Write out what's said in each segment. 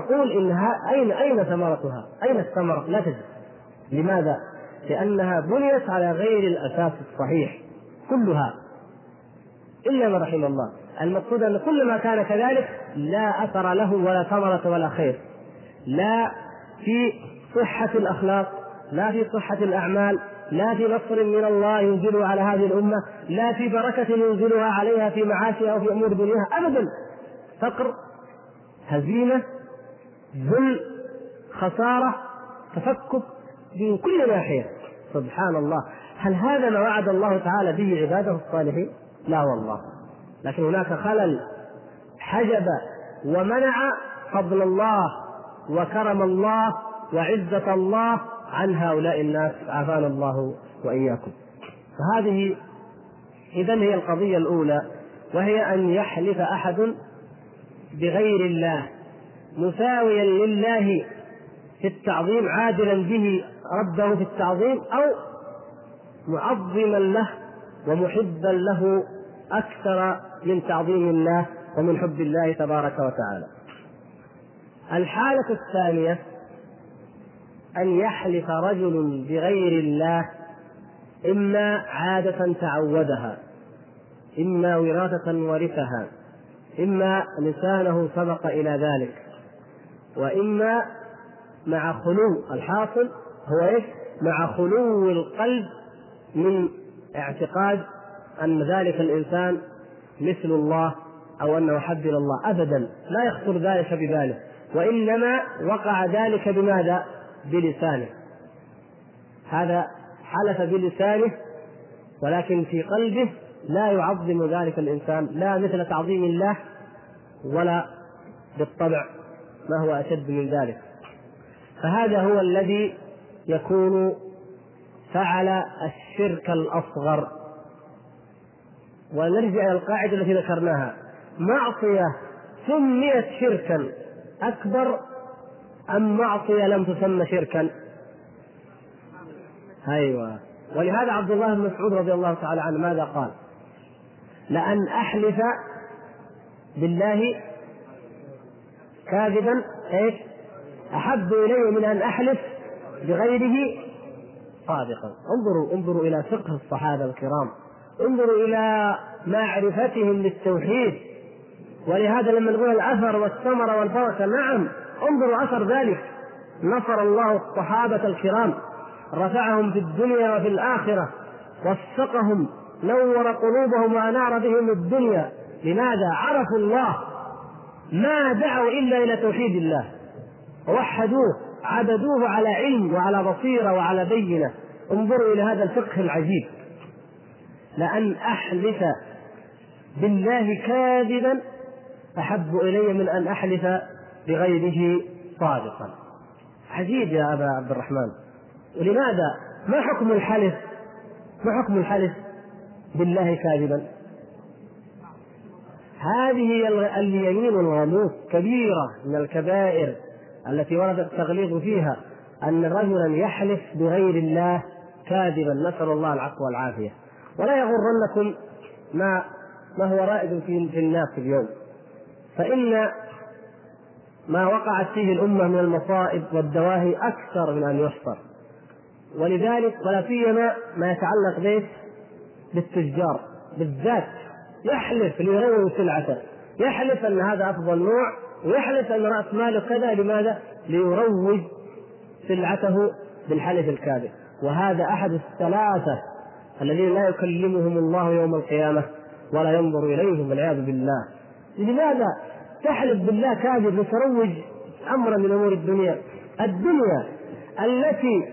تقول إنها أين أين ثمرتها؟ أين الثمرة؟ لا تجد لماذا؟ لأنها بنيت على غير الأساس الصحيح. كلها. إلا من رحم الله. المقصود أن كل ما كان كذلك لا أثر له ولا ثمرة ولا خير. لا في صحة الأخلاق لا في صحة الأعمال لا في نصر من الله ينزله على هذه الأمة لا في بركة ينزلها عليها في معاشها أو في أمور دنياها. أبدا. فقر هزيمة ذل خسارة تفكك من كل ناحية. سبحان الله هل هذا ما وعد الله تعالى به عباده الصالحين؟ لا والله. لكن هناك خلل حجب ومنع فضل الله وكرم الله وعزة الله عن هؤلاء الناس. عافانا الله وإياكم. فهذه إذا هي القضية الأولى وهي أن يحلف أحد بغير الله. مساويا لله في التعظيم عادلا به ربه في التعظيم أو معظما له ومحبا له أكثر من تعظيم الله ومن حب الله تبارك وتعالى. الحالة الثانية أن يحلف رجل بغير الله إما عادة تعودها إما وراثة ورثها إما لسانه سبق إلى ذلك. وإما مع خلو الحاصل هو إيش؟ مع خلو القلب من اعتقاد أن ذلك الإنسان مثل الله أو أنه حب إلى الله. أبدا. لا يخطر ذلك بباله. وإنما وقع ذلك بماذا؟ بلسانه. هذا حلف بلسانه ولكن في قلبه لا يعظم ذلك الإنسان. لا مثل تعظيم الله ولا بالطبع. ما هو أشد من ذلك فهذا هو الذي يكون فعل الشرك الأصغر ونرجع إلى القاعدة التي ذكرناها معصية سميت شركا أكبر أم معصية لم تسمى شركا؟ أيوه ولهذا عبد الله بن مسعود رضي الله تعالى عنه ماذا قال؟ لأن أحلف بالله كاذبا إيش؟ أحب إلي من أن أحلف بغيره صادقا. انظروا انظروا إلى فقه الصحابة الكرام. انظروا إلى معرفتهم للتوحيد. ولهذا لما نقول الأثر والثمرة والبركة نعم انظروا أثر ذلك. نصر الله الصحابة الكرام. رفعهم في الدنيا وفي الآخرة. وفقهم نور قلوبهم وأنار بهم الدنيا. لماذا؟ عرفوا الله. ما دعوا إلا إلى توحيد الله. ووحدوه عبدوه على علم وعلى بصيرة وعلى بينة. انظروا إلى هذا الفقه العجيب. لأن أحلف بالله كاذبا أحب إلي من أن أحلف بغيره صادقا. عجيب يا أبا عبد الرحمن. ولماذا؟ ما حكم الحلف؟ ما حكم الحلف بالله كاذبا؟ هذه اليمين الغموس كبيرة من الكبائر التي ورد التغليظ فيها أن رجلا يحلف بغير الله كاذبا. نسأل الله العفو والعافية. ولا يغرنكم ما ما هو رائد في الناس اليوم. فإن ما وقعت فيه الأمة من المصائب والدواهي أكثر من أن يحصر. ولذلك ولا سيما ما يتعلق به بالتجار بالذات يحلف ليروج سلعته يحلف أن هذا أفضل نوع ويحلف أن رأس ماله كذا لماذا؟ ليروج سلعته بالحلف الكاذب. وهذا أحد الثلاثة الذين لا يكلمهم الله يوم القيامة ولا ينظر إليهم والعياذ بالله. لماذا تحلف بالله كاذب لتروج أمرا من أمور الدنيا؟ الدنيا التي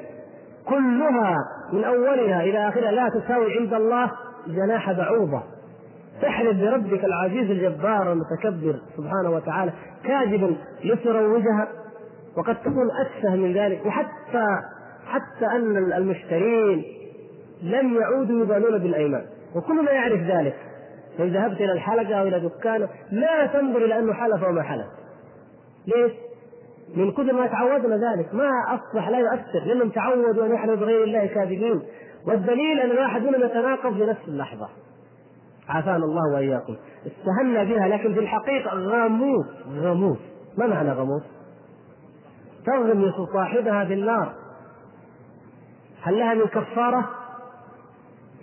كلها من أولها إلى آخرها لا تساوي عند الله جناح بعوضة. تحلف بربك العزيز الجبار المتكبر سبحانه وتعالى كاذبا لتروجها وقد تكون أتفه من ذلك. وحتى حتى أن المشترين لم يعودوا يبالون بالأيمان. وكلنا يعرف ذلك. لو ذهبت إلى الحلقة أو إلى دكانه لا تنظر إلى أنه حلف وما حلف. ليش؟ من كثر ما تعودنا ذلك. ما أصبح لا يؤثر. لأنهم تعودوا أن يحلفوا بغير الله كاذبين. والدليل أن الواحد منهم يتناقض في نفس اللحظة. عافانا الله وإياكم استهنا بها لكن في الحقيقة غموس غموس ما معنى غموس؟ تغمس صاحبها في النار هل لها من كفارة؟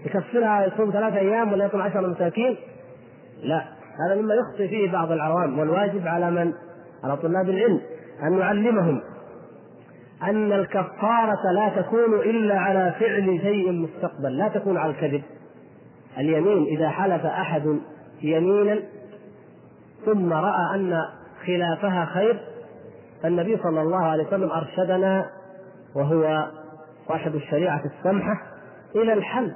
يكفرها يصوم ثلاثة أيام ولا يطعم عشر مساكين؟ لا هذا مما يخطئ فيه بعض العوام والواجب على من؟ على طلاب العلم أن نعلمهم أن الكفارة لا تكون إلا على فعل شيء مستقبل لا تكون على الكذب اليمين إذا حلف أحد يمينا ثم رأى أن خلافها خير فالنبي صلى الله عليه وسلم أرشدنا وهو صاحب الشريعة السمحة إلى الحل.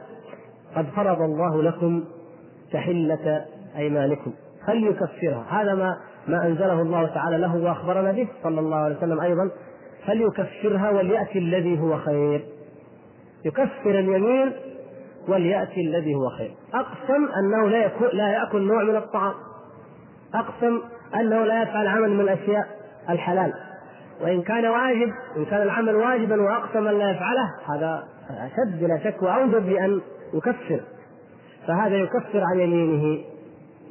قد فرض الله لكم تحلة أيمانكم. فليكفرها. هذا ما ما أنزله الله تعالى له وأخبرنا به صلى الله عليه وسلم أيضا. فليكفرها وليأتي الذي هو خير. يكفر اليمين وليأتي الذي هو خير. أقسم أنه لا يكون لا يأكل نوع من الطعام. أقسم أنه لا يفعل عمل من الأشياء الحلال. وإن كان واجب إن كان العمل واجبا وأقسم أن لا يفعله هذا أشد بلا شك وأوجب بأن يكفر فهذا يكفر عن يمينه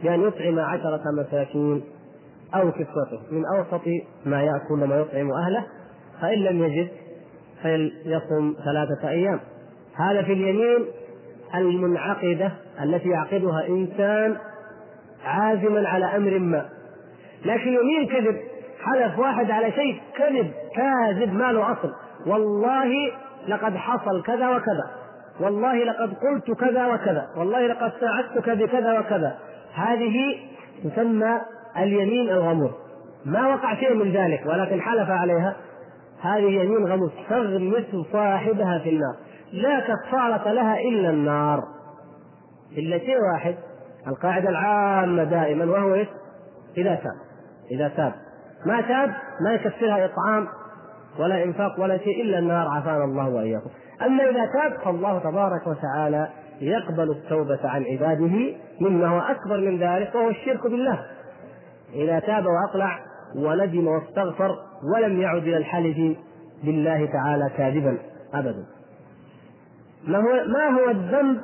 بأن يطعم عشرة مساكين أو كسوته. من أوسط ما يأكل وما يطعم أهله. فإن لم يجد فليصم ثلاثة أيام. هذا في اليمين المنعقدة التي يعقدها إنسان عازما على أمر ما. لكن يمين كذب حلف واحد على شيء كذب كاذب ما له أصل. والله لقد حصل كذا وكذا. والله لقد قلت كذا وكذا. والله لقد ساعدتك بكذا وكذا. هذه تسمى اليمين الغموس ما وقع شيء من ذلك ولكن حلف عليها. هذه يمين غموس تغمس صاحبها في النار. لا كفارة لها إلا النار. إلا شيء واحد القاعدة العامة دائما وهو إيش؟ إذا تاب. إذا تاب. ما تاب ما يكفرها إطعام ولا إنفاق ولا شيء إلا النار عافانا الله وإياكم. أما إذا تاب فالله تبارك وتعالى يقبل التوبة عن عباده مما هو أكبر من ذلك وهو الشرك بالله. إذا تاب وأقلع وندم واستغفر ولم يعد إلى الحلف بالله تعالى كاذبا أبدا. ما هو ما هو الذنب؟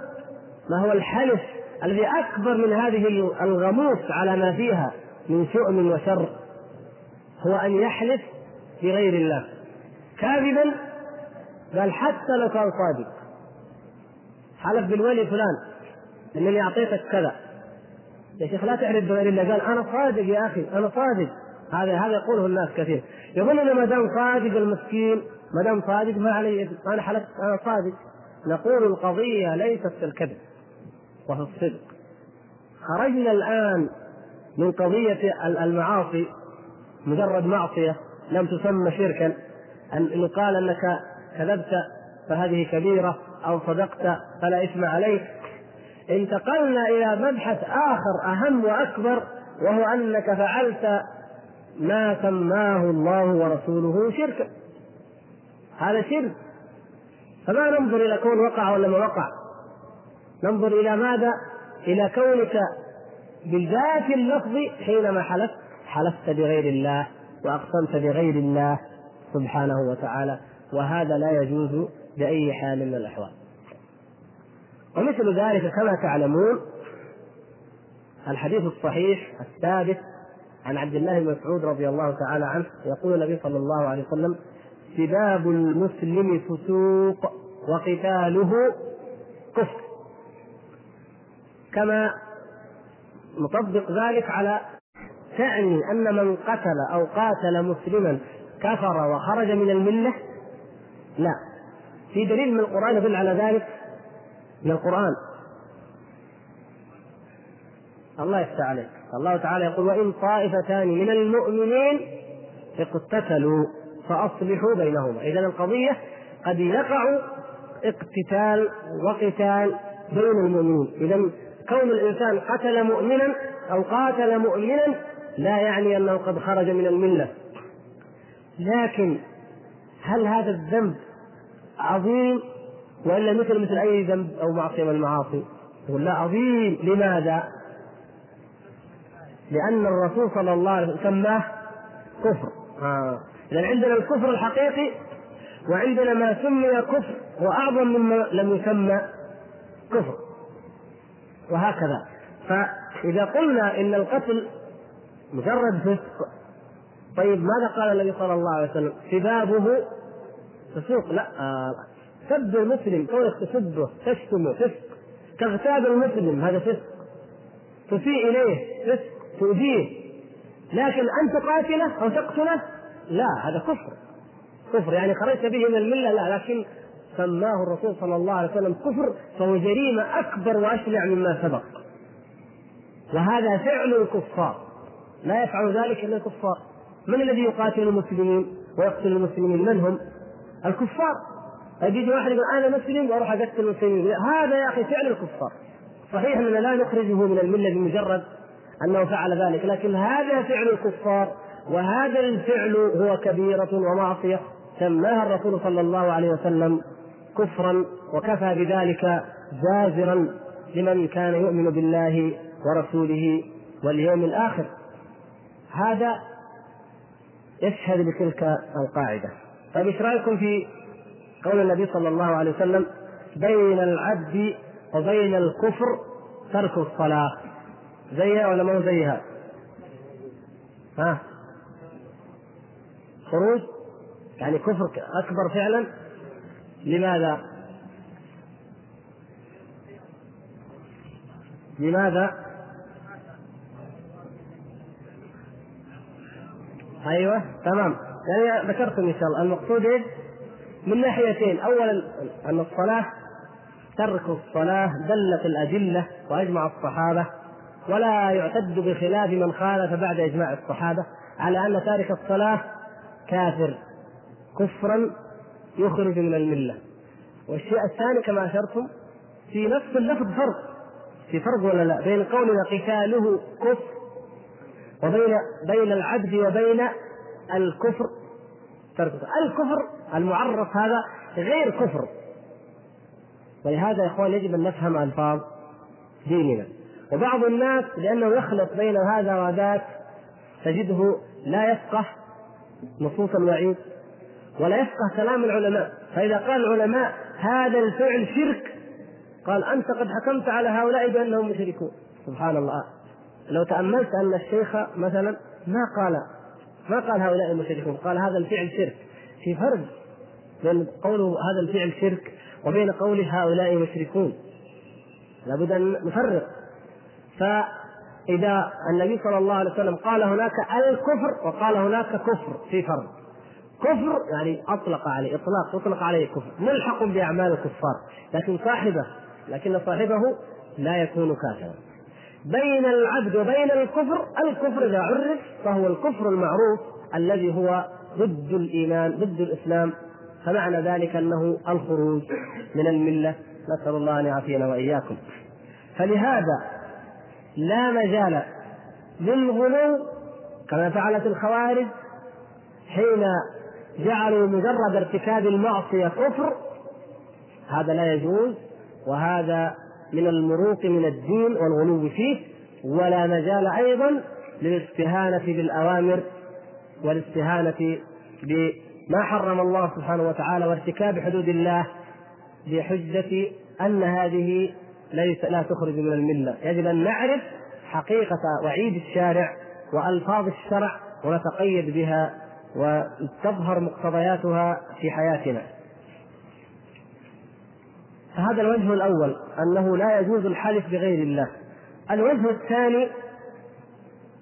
ما هو الحلف الذي أكبر من هذه الغموس على ما فيها من شؤم وشر؟ هو أن يحلف بغير الله. كاذبا؟ قال حتى لو كان صادق. حلف بالولي فلان إنني أعطيتك كذا. يا شيخ لا تعرف بغير الله. قال أنا صادق يا أخي أنا صادق. هذا هذا يقوله الناس كثير. يظن ان ما دام صادق المسكين ما دام صادق ما علي أنا حلفت أنا صادق. نقول القضية ليست في الكذب وفي الصدق. خرجنا الآن من قضية المعاصي مجرد معصية لم تسمى شركا. ان يقال أنك كذبت فهذه كبيرة أو صدقت فلا إثم عليك. انتقلنا إلى مبحث آخر أهم وأكبر وهو أنك فعلت ما سماه الله ورسوله شركا. هذا شرك. فما ننظر إلى كون وقع ولا ما وقع. ننظر إلى ماذا؟ إلى كونك بالذات اللفظ حينما حلفت. حلفت بغير الله وأقسمت بغير الله سبحانه وتعالى وهذا لا يجوز بأي حال من الأحوال. ومثل ذلك كما تعلمون الحديث الصحيح الثابت عن عبد الله بن مسعود رضي الله تعالى عنه يقول النبي صلى الله عليه وسلم سباب المسلم فسوق وقتاله كفر. كما نطبق ذلك على تعني أن من قتل أو قاتل مسلما كفر وخرج من الملة؟ لا. في دليل من القرآن يدل على ذلك؟ من القرآن. الله يفتح عليك. الله تعالى يقول وإن طائفتان من المؤمنين اقتتلوا فأصلحوا بينهما إذا القضية قد يقع اقتتال وقتال بين المؤمنين إذا كون الإنسان قتل مؤمنا أو قاتل مؤمنا لا يعني أنه قد خرج من الملة لكن هل هذا الذنب عظيم وإلا مثل مثل أي ذنب أو معصية من المعاصي؟ يقول لا عظيم لماذا؟ لأن الرسول صلى الله عليه وسلم سماه كفر آه. إذا عندنا الكفر الحقيقي وعندنا ما سمي كفر وأعظم مما لم يسمى كفر. وهكذا. فإذا قلنا إن القتل مجرد فسق طيب ماذا قال النبي صلى الله عليه وسلم؟ سبابه فسوق لا آه سب المسلم كونك تسبه تشتمه فسق. تغتاب المسلم هذا فسق. تسيء إليه فسق. تؤذيه. لكن ان تقاتله أو تقتله؟ لا هذا كفر. كفر يعني خرجت به من الملة لا لكن سماه الرسول صلى الله عليه وسلم كفر فهو جريمة أكبر وأشنع مما سبق. وهذا فعل الكفار. لا يفعل ذلك إلا الكفار. من الذي يقاتل المسلمين ويقتل المسلمين؟ من هم؟ الكفار. يجي واحد يقول أنا مسلم وأروح أقتل المسلمين. هذا يا أخي فعل الكفار. صحيح أننا لا نخرجه من الملة بمجرد أنه فعل ذلك لكن هذا فعل الكفار. وهذا الفعل هو كبيرة ومعصية سماها الرسول صلى الله عليه وسلم كفرا وكفى بذلك زاجرا لمن كان يؤمن بالله ورسوله واليوم الآخر هذا يشهد بتلك القاعدة طيب إيش رأيكم في قول النبي صلى الله عليه وسلم بين العبد وبين الكفر ترك الصلاة زيها ولا ما زيها؟ ها؟ خروج يعني كفر أكبر فعلا لماذا؟ لماذا؟ أيوه تمام يعني ذكرتم إن شاء الله المقصود إيش؟ من ناحيتين اولا أن الصلاة ترك الصلاة دلت الأدلة وأجمع الصحابة ولا يعتد بخلاف من خالف بعد إجماع الصحابة على أن تارك الصلاة كافر كفرا يخرج من الملة. والشيء الثاني كما أشرتم في نفس اللفظ فرق. في فرق ولا لا؟ بين قولنا قتاله كفر وبين بين العبد وبين الكفر. ترك الكفر المعرف هذا غير كفر. ولهذا يا إخوان يجب أن نفهم ألفاظ ديننا. وبعض الناس لأنه يخلط بين هذا وذاك تجده لا يفقه نصوص الوعيد ولا يفقه كلام العلماء. فإذا قال العلماء هذا الفعل شرك قال أنت قد حكمت على هؤلاء بأنهم مشركون. سبحان الله. لو تأملت أن الشيخ مثلا ما قال ما قال هؤلاء المشركون قال هذا الفعل شرك. في فرق بين قوله هذا الفعل شرك وبين قوله هؤلاء مشركون. لابد أن نفرق. فاذا النبي صلى الله عليه وسلم قال هناك الكفر وقال هناك كفر في فرق. كفر يعني أطلق عليه إطلاق يطلق عليه كفر. ملحق بأعمال الكفار. لكن صاحبه لكن صاحبه لا يكون كافرا. بين العبد وبين الكفر الكفر إذا عرف فهو الكفر المعروف الذي هو ضد الإيمان ضد الإسلام. فمعنى ذلك أنه الخروج من الملة. نسأل الله ان يعافينا وإياكم. فلهذا لا مجال للغلو كما فعلت الخوارج حين جعلوا مجرد ارتكاب المعصية كفر. هذا لا يجوز وهذا من المروق من الدين والغلو فيه ولا مجال أيضا للاستهانة بالأوامر والاستهانة بما حرم الله سبحانه وتعالى وارتكاب حدود الله بحجة أن هذه ليس لا تخرج من الملة، يجب أن نعرف حقيقة وعيد الشارع وألفاظ الشرع ونتقيد بها وتظهر مقتضياتها في حياتنا. فهذا الوجه الأول أنه لا يجوز الحلف بغير الله. الوجه الثاني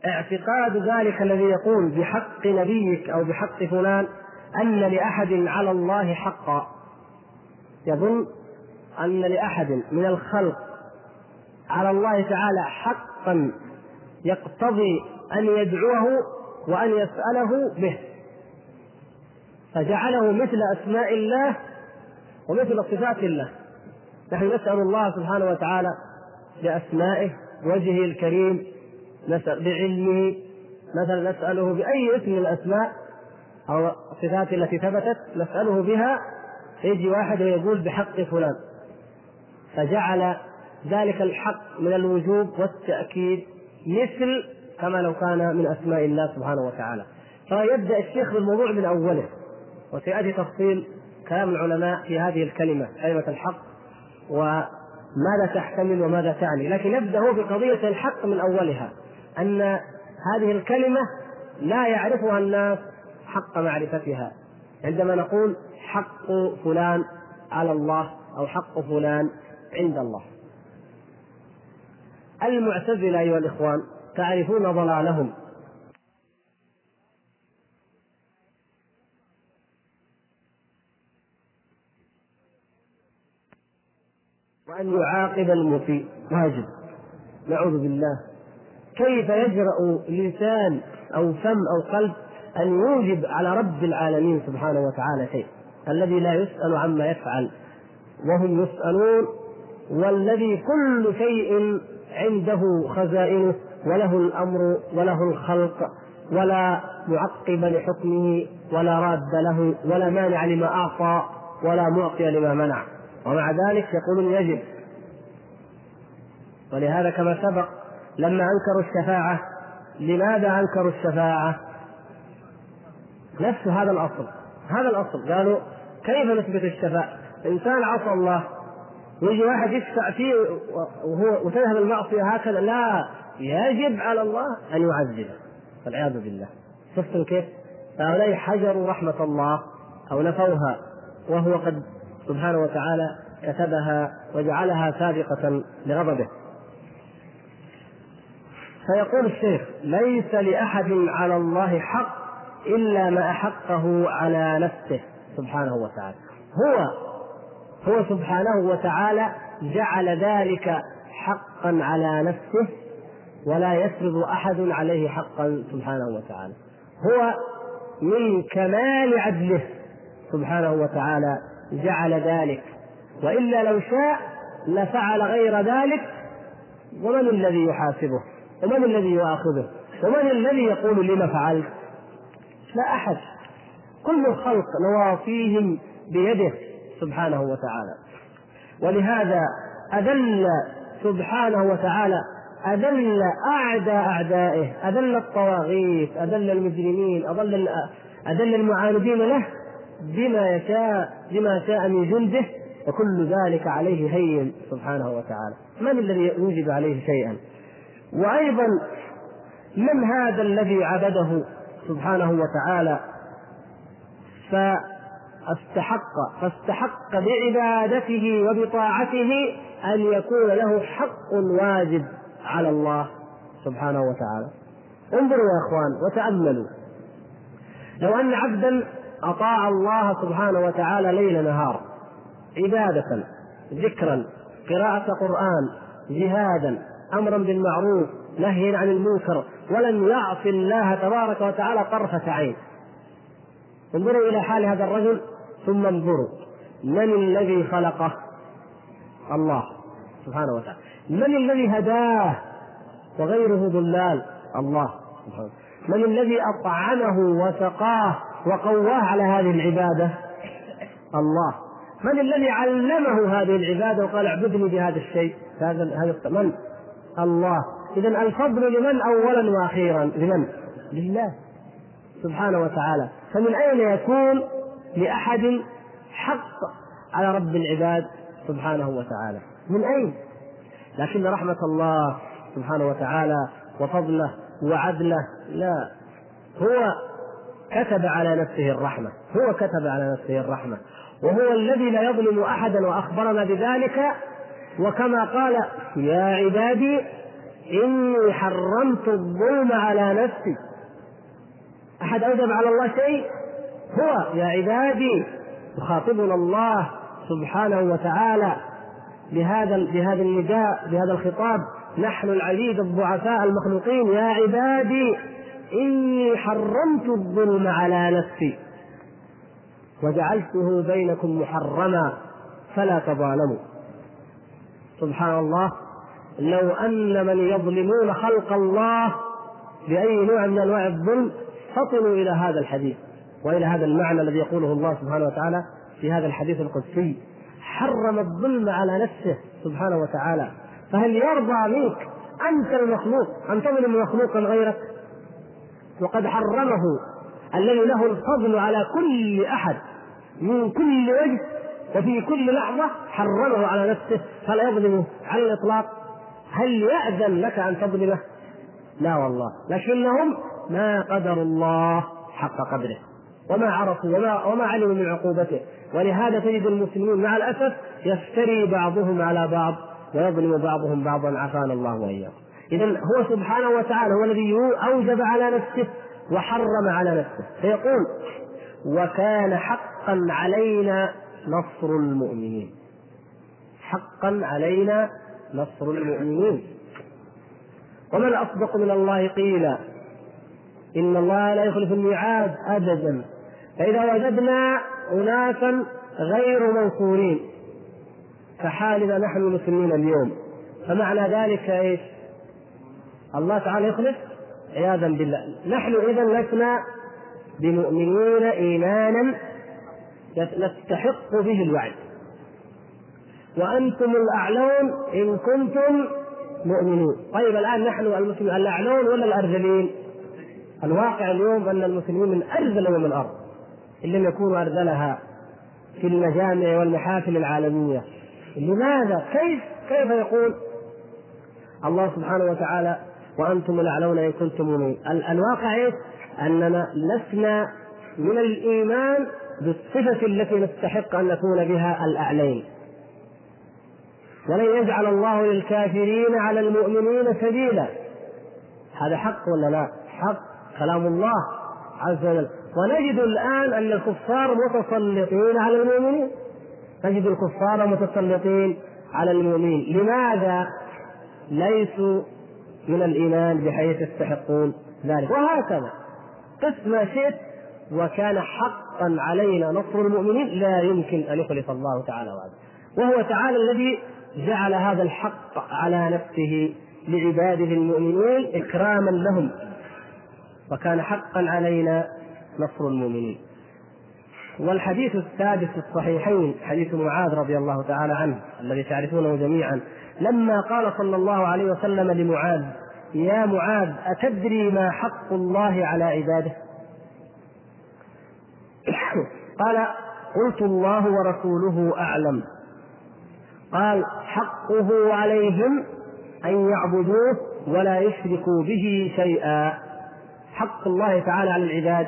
اعتقاد ذلك الذي يقول بحق نبيك أو بحق فلان أن لأحد على الله حقا يظن أن لأحد من الخلق على الله تعالى حقا يقتضي أن يدعوه وأن يسأله به. فجعله مثل أسماء الله ومثل صفات الله. نحن نسأل الله سبحانه وتعالى بأسمائه وجهه الكريم نسأل بعلمه. مثلا نسأله بأي اسم من الأسماء أو الصفات التي ثبتت نسأله بها. يجي واحد ويقول بحق فلان. فجعل ذلك الحق من الوجوب والتأكيد مثل كما لو كان من أسماء الله سبحانه وتعالى. فيبدأ الشيخ بالموضوع من أوله وسيأتي تفصيل كلام العلماء في هذه الكلمة كلمة الحق وماذا تحتمل وماذا تعني. لكن يبدأ هو بقضية الحق من أولها أن هذه الكلمة لا يعرفها الناس حق معرفتها. عندما نقول حق فلان على الله أو حق فلان عند الله. المعتزلة أيها الإخوان تعرفون ضلالهم. وأن يعاقب المسيء. واجب. نعوذ بالله. كيف يجرأ لسان أو فم أو قلب أن يوجب على رب العالمين سبحانه وتعالى شيء؟ الذي لا يسأل عما يفعل. وهم يسألون والذي كل شيء عنده خزائنه وله الأمر وله الخلق ولا معقب لحكمه ولا راد له ولا مانع لما أعطى ولا معطي لما منع ومع ذلك يقولون يجب ولهذا كما سبق لما أنكروا الشفاعة لماذا أنكروا الشفاعة؟ نفس هذا الأصل هذا الأصل قالوا كيف نثبت الشفاعة؟ انسان عصى الله ويجي واحد يشفع فيه وهو وتذهب المعصية هكذا لا يجب على الله أن يعذبه. والعياذ بالله. شفتم كيف؟ هؤلاء حجروا رحمة الله أو نفوها وهو قد سبحانه وتعالى كتبها وجعلها سابقة لغضبه. فيقول الشيخ ليس لأحد على الله حق إلا ما أحقه على نفسه سبحانه وتعالى. هو هو سبحانه وتعالى جعل ذلك حقا على نفسه ولا يفرض أحد عليه حقا سبحانه وتعالى. هو من كمال عدله سبحانه وتعالى جعل ذلك. وإلا لو شاء لفعل غير ذلك ومن الذي يحاسبه؟ ومن الذي يؤاخذه؟ ومن الذي يقول لما فعلت؟ لا أحد. كل الخلق نواصيهم بيده. سبحانه وتعالى. ولهذا أذل سبحانه وتعالى أذل أعدى أعدائه أذل الطواغيت أذل المجرمين أذل أذل المعاندين له بما يشاء بما شاء من جنده وكل ذلك عليه هين سبحانه وتعالى. من الذي يوجب عليه شيئا؟ وأيضا من هذا الذي عبده سبحانه وتعالى؟ فاستحق فاستحق بعبادته وبطاعته أن يكون له حق واجب على الله سبحانه وتعالى. انظروا يا إخوان وتأملوا. لو أن عبدا أطاع الله سبحانه وتعالى ليل نهار عبادة ذكرا قراءة قرآن جهادا امرا بالمعروف نهيا عن المنكر ولم يعص الله تبارك وتعالى طرفة عين. انظروا إلى حال هذا الرجل ثم انظروا. من الذي خلقه؟ الله سبحانه وتعالى. من الذي هداه؟ وغيره ضلال. الله سبحانه من الذي أطعمه وسقاه وقواه على هذه العبادة؟ الله. من الذي علمه هذه العبادة وقال اعبدني بهذا الشيء؟ هذا هذا من؟ الله. إذا الفضل لمن أولا وأخيرا؟ لمن؟ لله سبحانه وتعالى. فمن أين يكون؟ لأحد حق على رب العباد سبحانه وتعالى. من أين؟ لكن رحمة الله سبحانه وتعالى وفضله وعدله لا. هو كتب على نفسه الرحمة هو كتب على نفسه الرحمة. وهو الذي لا يظلم أحدا وأخبرنا بذلك. وكما قال يا عبادي إني حرمت الظلم على نفسي. أحد أوجب على الله شيء؟ هو يا عبادي يخاطبنا الله سبحانه وتعالى بهذا بهذا النداء بهذا الخطاب. نحن العبيد الضعفاء المخلوقين. يا عبادي إني حرمت الظلم على نفسي وجعلته بينكم محرما فلا تظالموا. سبحان الله لو أن من يظلمون خلق الله بأي نوع من أنواع الظلم فطنوا إلى هذا الحديث. وإلى هذا المعنى الذي يقوله الله سبحانه وتعالى في هذا الحديث القدسي. حرم الظلم على نفسه سبحانه وتعالى. فهل يرضى منك أنت المخلوق أن تظلم مخلوقا غيرك؟ وقد حرمه الذي له الفضل على كل أحد من كل وجه وفي كل لحظة حرمه على نفسه. فلا يظلمه على الإطلاق. هل يأذن لك أن تظلمه؟ لا والله. لكنهم ما قدروا الله حق قدره. وما عرفوا وما وما علموا من عقوبته. ولهذا تجد المسلمين مع الأسف يفتري بعضهم على بعض ويظلم بعضهم بعضا. عافانا الله وإياكم. اذا هو سبحانه وتعالى هو الذي أوجب على نفسه وحرم على نفسه. فيقول وكان حقا علينا نصر المؤمنين. حقا علينا نصر المؤمنين. ومن أصدق من الله قيلا إن الله لا يخلف الميعاد ابدا. فإذا وجدنا اناسا غير منصورين كحالنا نحن المسلمين اليوم. فمعنى ذلك إيش؟ الله تعالى يخلف عياذا بالله. نحن اذا لسنا بمؤمنين ايمانا نستحق به الوعد. وأنتم الأعلون إن كنتم مؤمنين طيب الآن نحن المسلمين الأعلون ولا الأرذلين؟ الواقع اليوم أن المسلمين من أرذل من الأرض. إن لم يكونوا أرذلها في المجامع والمحافل العالمية. لماذا؟ كيف؟ كيف يقول الله سبحانه وتعالى وأنتم الأعلون إن كنتم مؤمنين. الواقع إيش؟ أننا لسنا من الإيمان بالصفة التي نستحق أن نكون بها الأعلين. ولن يجعل الله للكافرين على المؤمنين سبيلا. هذا حق ولا لا؟ حق. كلام الله عز وجل. ونجد الآن أن الكفار متسلطين على المؤمنين. نجد الكفار متسلطين على المؤمنين. لماذا ليسوا من الإيمان بحيث يستحقون ذلك؟ وهكذا. قس ما شئت وكان حقا علينا نصر المؤمنين لا يمكن أن يخلف الله تعالى وعده. وهو تعالى الذي جعل هذا الحق على نفسه لعباده المؤمنين إكراما لهم. وكان حقا علينا نصر المؤمنين. والحديث الثابت في الصحيحين حديث معاذ رضي الله تعالى عنه الذي تعرفونه جميعا لما قال صلى الله عليه وسلم لمعاذ يا معاذ أتدري ما حق الله على عباده؟ قال قلت الله ورسوله أعلم. قال حقه عليهم أن يعبدوه ولا يشركوا به شيئا. حق الله تعالى على العباد.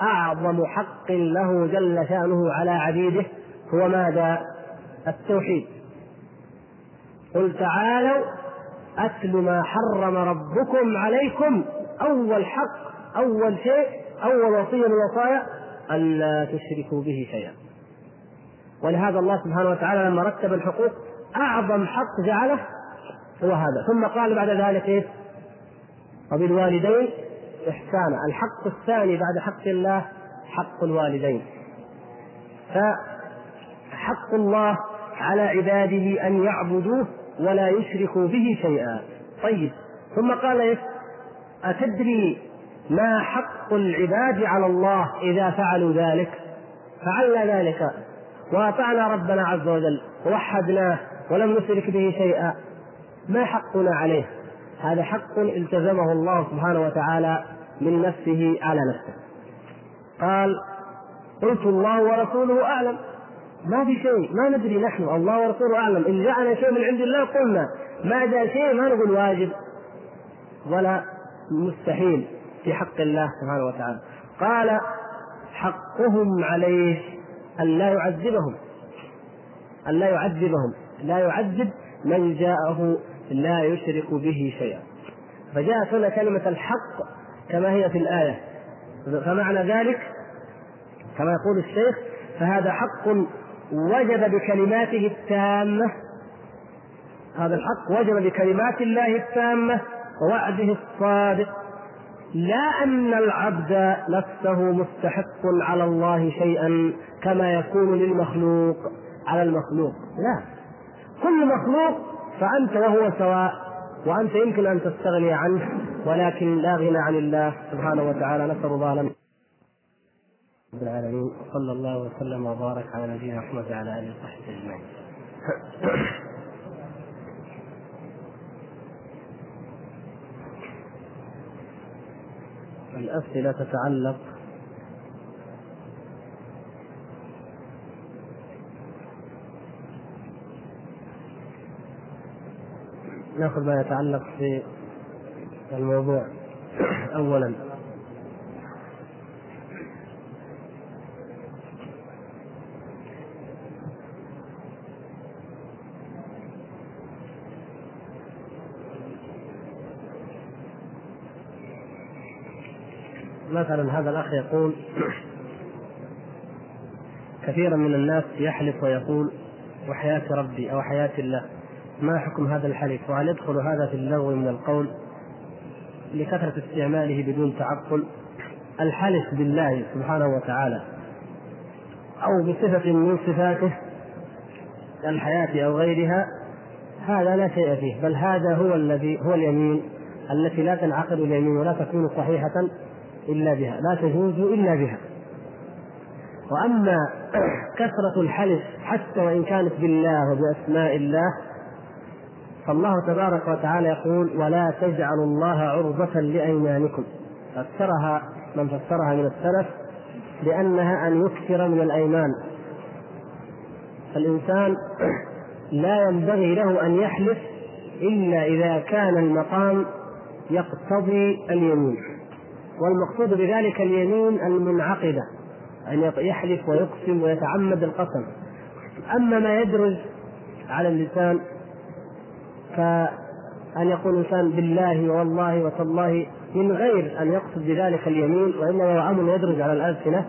أعظم حق له جل شأنه على عبيده هو ماذا؟ التوحيد قل تعالوا أتل ما حرم ربكم عليكم أول حق أول شيء أول وصية من الوصايا ألا تشركوا به شيئا ولهذا الله سبحانه وتعالى لما رتب الحقوق أعظم حق جعله هو هذا ثم قال بعد ذلك إيه؟ وبالوالدين إحسانا الحق الثاني بعد حق الله حق الوالدين. فحق الله على عباده أن يعبدوه ولا يشركوا به شيئا. طيب ثم قال إيه؟ أتدري ما حق العباد على الله إذا فعلوا ذلك؟ فعلنا ذلك. وأطعنا ربنا عز وجل ووحدناه ولم نشرك به شيئا. ما حقنا عليه؟ هذا حق التزمه الله سبحانه وتعالى من نفسه على نفسه. قال قلت الله ورسوله أعلم. ما في شيء ما ندري نحن الله ورسوله أعلم. إن جاءنا شيء من عند الله قلنا. ما جاء شيء ما نقول واجب. ولا مستحيل في حق الله سبحانه وتعالى. قال حقهم عليه أن لا يعذبهم. أن لا يعذبهم. لا يعذب من جاءه لا يشرك به شيئا. فجاءت هنا كلمة الحق كما هي في الآية. فمعنى ذلك كما يقول الشيخ فهذا حق وجب بكلماته التامة. هذا الحق وجب بكلمات الله التامة ووعده الصادق. لا أن العبد نفسه مستحق على الله شيئا كما يكون للمخلوق على المخلوق. لا. كل مخلوق فأنت وهو سواء وأنت يمكن أن تستغني عنه ولكن لا غنى عن الله سبحانه وتعالى. نسأل الله لنا رب العالمين. صلى الله وسلم وبارك على نبينا محمد وعلى آله وصحبه أجمعين. الأسئلة تتعلق ناخذ ما يتعلق في الموضوع. اولا. مثلا هذا الأخ يقول كثيرا من الناس يحلف ويقول وحياة ربي أو حياة الله. ما حكم هذا الحلف وهل يدخل هذا في اللغو من القول لكثرة استعماله بدون تعقل؟ الحلف بالله سبحانه وتعالى أو بصفة من صفاته الحياة أو غيرها هذا لا شيء فيه بل هذا هو الذي هو اليمين التي لا تنعقد اليمين ولا تكون صحيحة إلا بها لا تجوز إلا بها. وأما كثرة الحلف حتى وإن كانت بالله وبأسماء الله فالله تبارك وتعالى يقول ولا تجعلوا الله عرضة لأيمانكم. فسرها من فسرها من السلف بأنها أن يكثر من الأيمان. فالإنسان لا ينبغي له أن يحلف إلا إذا كان المقام يقتضي اليمين. والمقصود بذلك اليمين المنعقدة أن يحلف ويقسم ويتعمد القسم. أما ما يدرج على اللسان فأن يقول الإنسان بالله والله وتالله من غير أن يقصد بذلك اليمين وإنما هو أمر يدرج على الألسنة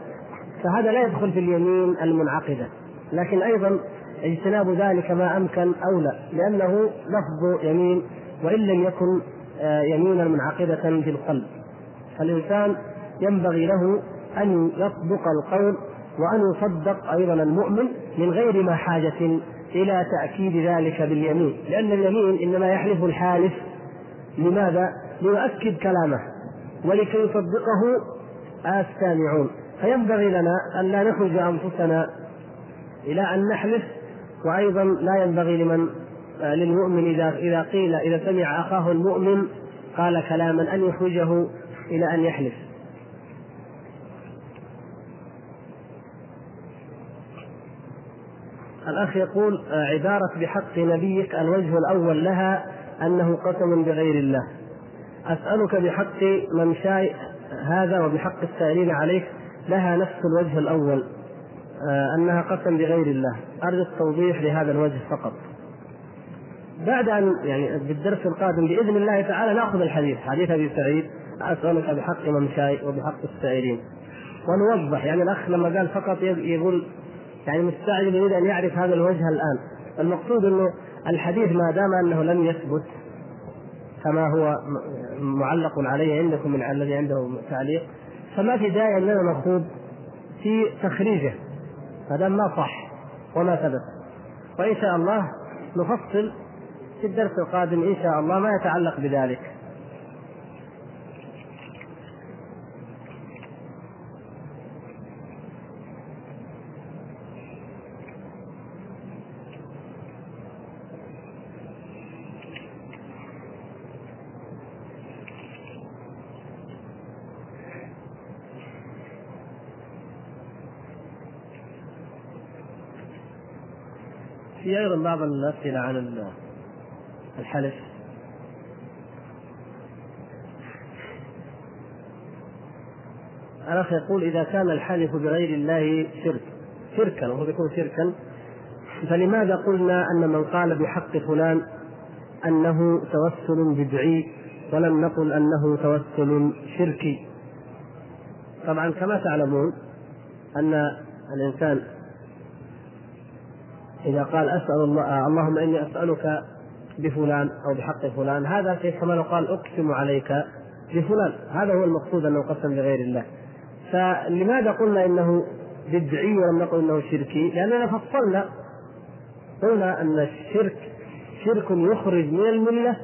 فهذا لا يدخل في اليمين المنعقدة. لكن أيضا اجتناب ذلك ما أمكن أولى لأنه لفظ يمين وإن لم يكن آه، يمينا منعقدة في القلب. فالإنسان ينبغي له أن يصدق القول وأن يصدق أيضا المؤمن من غير ما حاجة إلى تأكيد ذلك باليمين. لأن اليمين إنما يحلف الحالف. لماذا؟ ليؤكد كلامه. ولكي يصدقه السامعون. فينبغي لنا أن لا نخرج أنفسنا إلى أن نحلف. وأيضا لا ينبغي لمن للمؤمن إذا إذا قيل إذا سمع أخاه المؤمن قال كلاما أن يخرجه إلى أن يحلف. الأخ يقول عبارة بحق نبيك الوجه الأول لها أنه قسم بغير الله. أسألك بحق من شاء هذا وبحق السائلين عليك لها نفس الوجه الأول آه، أنها قسم بغير الله. أرجو التوضيح لهذا الوجه فقط. بعد أن يعني بالدرس القادم بإذن الله تعالى نأخذ الحديث حديث أبي سعيد. أسألك بحق من شاء وبحق السائلين. ونوضح يعني الأخ لما قال فقط يقول يعني مستعجل يريد أن يعرف هذا الوجه الآن. المقصود أنه الحديث ما دام أنه لم يثبت كما هو معلق عليه عندكم من الذي عنده تعليق فما في داعي أننا نخوض في تخريجه. ما دام ما صح وما ثبت. وإن شاء الله نفصل في الدرس القادم إن شاء الله ما يتعلق بذلك. في أيضا بعض الاسئله عن الحلف. الأخ يقول إذا كان الحلف بغير الله شرك شركا وهو يكون شركا فلماذا قلنا أن من قال بحق فلان أنه توسل بدعي ولم نقل أنه توسل شركي؟ طبعا كما تعلمون أن الإنسان إذا قال أسأل الله آه، اللهم إني أسألك بفلان أو بحق فلان. هذا كما لو قال أقسم عليك بفلان. هذا هو المقصود أنه قسم بغير الله. فلماذا قلنا إنه بدعي ولم نقل إنه شركي؟ لأننا فصلنا. قلنا أن الشرك شرك يخرج من الملة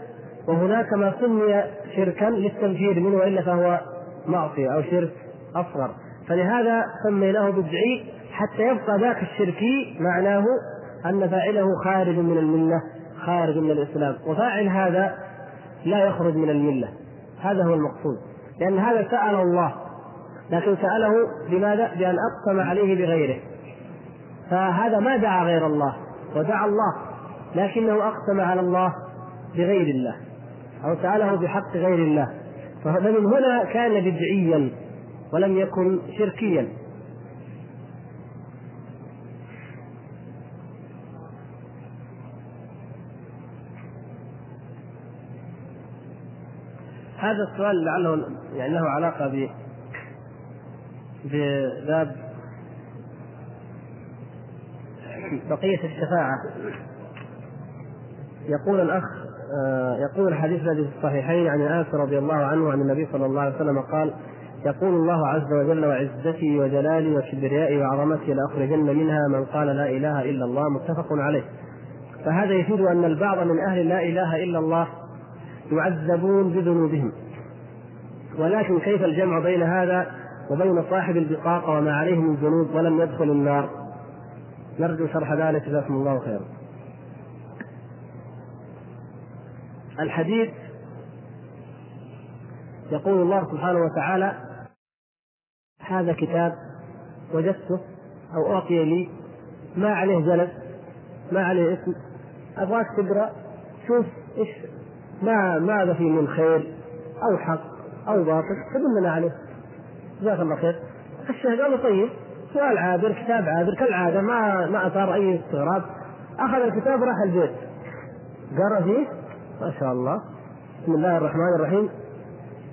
وهناك ما سمي شركا للتنفير منه وإلا فهو معصية أو شرك أصغر. فلهذا سميناه بدعي حتى يبقى ذاك الشركي معناه أن فاعله خارج من الملة خارج من الإسلام. وفاعل هذا لا يخرج من الملة. هذا هو المقصود. لأن هذا سأل الله. لكن سأله بماذا؟ بأن أقسم عليه بغيره. فهذا ما دعا غير الله ودعا الله. لكنه أقسم على الله بغير الله أو سأله بحق غير الله. فمن هنا كان بدعيا ولم يكن شركيا. هذا السؤال لعله يعني له علاقة ب بباب بقية الشفاعة. يقول الأخ آه، يقول الحديث الذي في الصحيحين عن انس رضي الله عنه عن النبي صلى الله عليه وسلم قال يقول الله عز وجل وعزتي وجلالي وكبريائي وعظمتي لأخرجن منها من قال لا إله إلا الله متفق عليه. فهذا يفيد أن البعض من أهل لا إله إلا الله يعذبون بذنوبهم. ولكن كيف الجمع بين هذا وبين صاحب البطاقه وما عليه من ذنوب ولم يدخل النار؟ نرجو شرح ذلك جزاكم الله خيرا. الحديث يقول الله سبحانه وتعالى هذا كتاب وجدته أو أعطي لي ما عليه جلد ما عليه اسم أبغاك تقرأ شوف إيش ما ماذا فيه من خير؟ أو حق أو باطل تدلنا عليه. جزاك الله خير. الشيخ قال طيب سؤال عابر كتاب عابر كالعادة ما ما اثار أي استغراب. أخذ الكتاب راح البيت. قرأ فيه. ما شاء الله. بسم الله الرحمن الرحيم.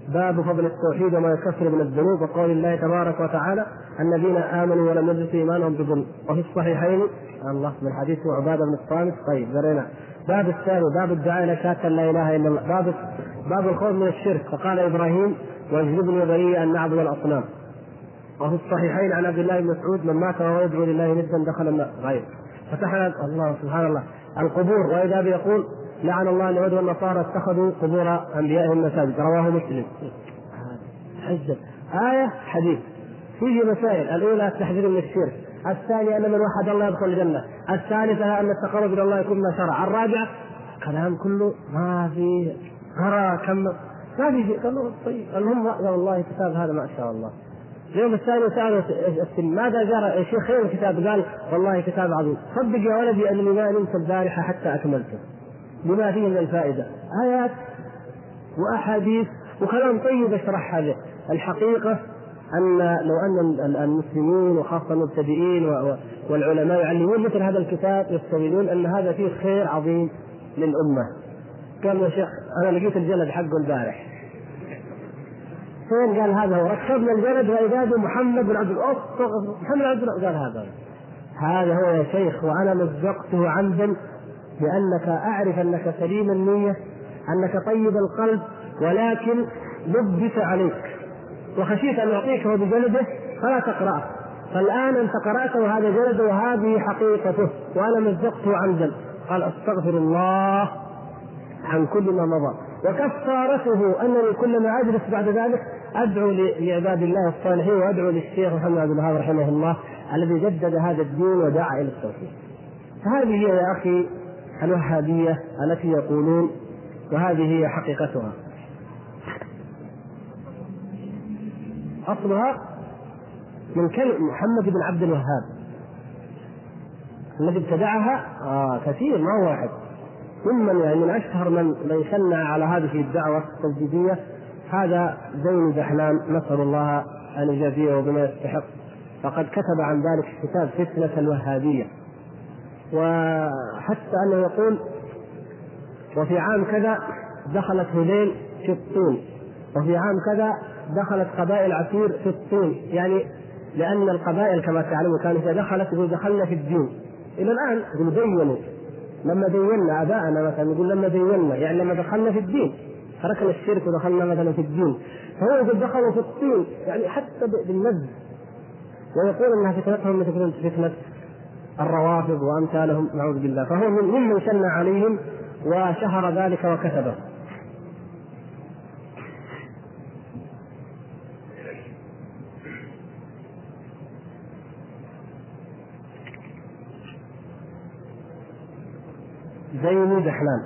باب فضل التوحيد وما يكفر من الذنوب وقول الله تبارك وتعالى الذين آمنوا ولم يلبسوا إيمانهم بظلم. وفي الصحيحين الله من حديث عبادة بن الصامت. طيب قرينا باب الثاني باب الدعاء إلى شهاده لا إله إلا الله. باب باب الخوف من الشرك. فقال إبراهيم واجلبني بريء أن نعبد الأصنام. وفي الصحيحين عن عبد الله بن مسعود من مات وهو يدعو لله ندا دخل النار. غير. فتحنا الله سبحان الله القبور. وإذا يقول لعن الله اليهود والنصارى اتخذوا قبور أنبيائهم مساجد. رواه مسلم. حجة. آية حديث. فيه مسائل. الأولى التحذير من الشرك. الثانية أن من وحد الله يدخل الجنة. الثالثة أن التقرب إلى الله يكون ما شرع. الرابعة كلام كله ما في قرا كم ما في شيء. قالوا طيب. المهم والله كتاب هذا ما شاء الله. اليوم الثاني سألوا ماذا جرى؟ يا شيخ خير الكتاب؟ قال والله كتاب عظيم. صدق يا ولدي أنني ما نمت البارحة حتى أكملته. بما فيه من الفائدة. آيات وأحاديث وكلام طيب يشرح هذا الحقيقة أن لو أن المسلمين وخاصة المبتدئين والعلماء يعلمون مثل هذا الكتاب يستفيدون أن هذا فيه خير عظيم للأمة. قال يا شيخ أنا لقيت الجلد حقه البارح. فين قال هذا؟ هو ركبنا الجلد وإذا محمد بن عبد محمد بن عبد قال هذا. هذا هو يا شيخ وأنا مزقته عمدا لأنك أعرف أنك سليم النية أنك طيب القلب ولكن لبس عليك. وخشيت أن أعطيكه بجلده فلا تقرأه فالآن أنت قرأته وهذا جلده وهذه حقيقته وأنا مزقته عمدا قال أستغفر الله عن كل ما مضى. وكفارته أنني كلما أجلس بعد ذلك أدعو لعباد الله الصالحين وأدعو للشيخ محمد بن الوهاب رحمه الله الذي جدد هذا الدين ودعا إلى التوحيد. فهذه هي يا أخي الوهابية التي يقولون وهذه هي حقيقتها. أصلها من كلمة محمد بن عبد الوهاب. الذي ابتدعها آه كثير ما هو واحد. ممن يعني من أشهر من من شنع على هذه الدعوة التجديدية. هذا زين دحلان نسأل الله أن يجازيه بما يستحق. فقد كتب عن ذلك كتاب فتنة الوهابية. وحتى أنه يقول وفي عام كذا دخلت هذيل في الطين. وفي عام كذا دخلت قبائل عسير في الطين يعني لأن القبائل كما تعلمون كانت إذا دخلت يقول دخلنا في الدين. إلى الآن دينوا. لما دينا آباءنا مثلا يقول لما دينا يعني لما دخلنا في الدين. تركنا الشرك ودخلنا مثلا في الدين. فهو يقول دخلوا في الطين يعني حتى بالنزل ويقول إنها فتنتهم مثل فتنة الروافض وأمثالهم. نعوذ بالله. فهو ممن شن عليهم وشهر ذلك وكتبه. زين دحلان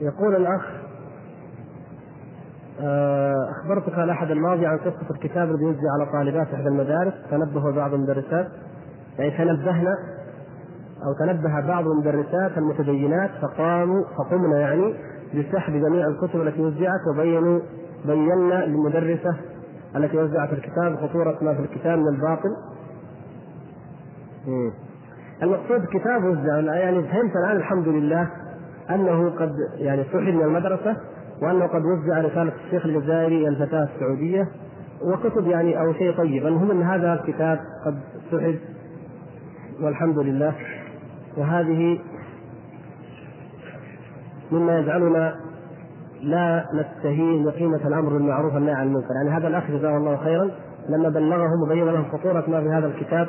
يقول الأخ اخبرتك الاحد الماضي عن قصة الكتاب الذي يوزع على طالبات إحدى المدارس. تنبه بعض المدرسات. يعني تنبهنا أو تنبه بعض المدرسات المتدينات فقاموا فقمنا يعني بسحب جميع الكتب التي وزعت وبينوا بينا للمدرسة التي وزعت الكتاب خطورة ما في الكتاب من الباطل. المقصود كتاب وزع يعني فهمت الآن الحمد لله أنه قد يعني سحب من المدرسة. وأنه قد وزع رسالة الشيخ الجزائري الفتاة السعودية. وكتب يعني أو شيء طيب المهم أن هذا الكتاب قد سحب. والحمد لله. وهذه مما يجعلنا لا نستهين بقيمة الأمر بالمعروف والنهي عن المنكر، يعني هذا الأخ جزاه الله خيرا. لما بلغهم وبين لهم خطورة ما في هذا الكتاب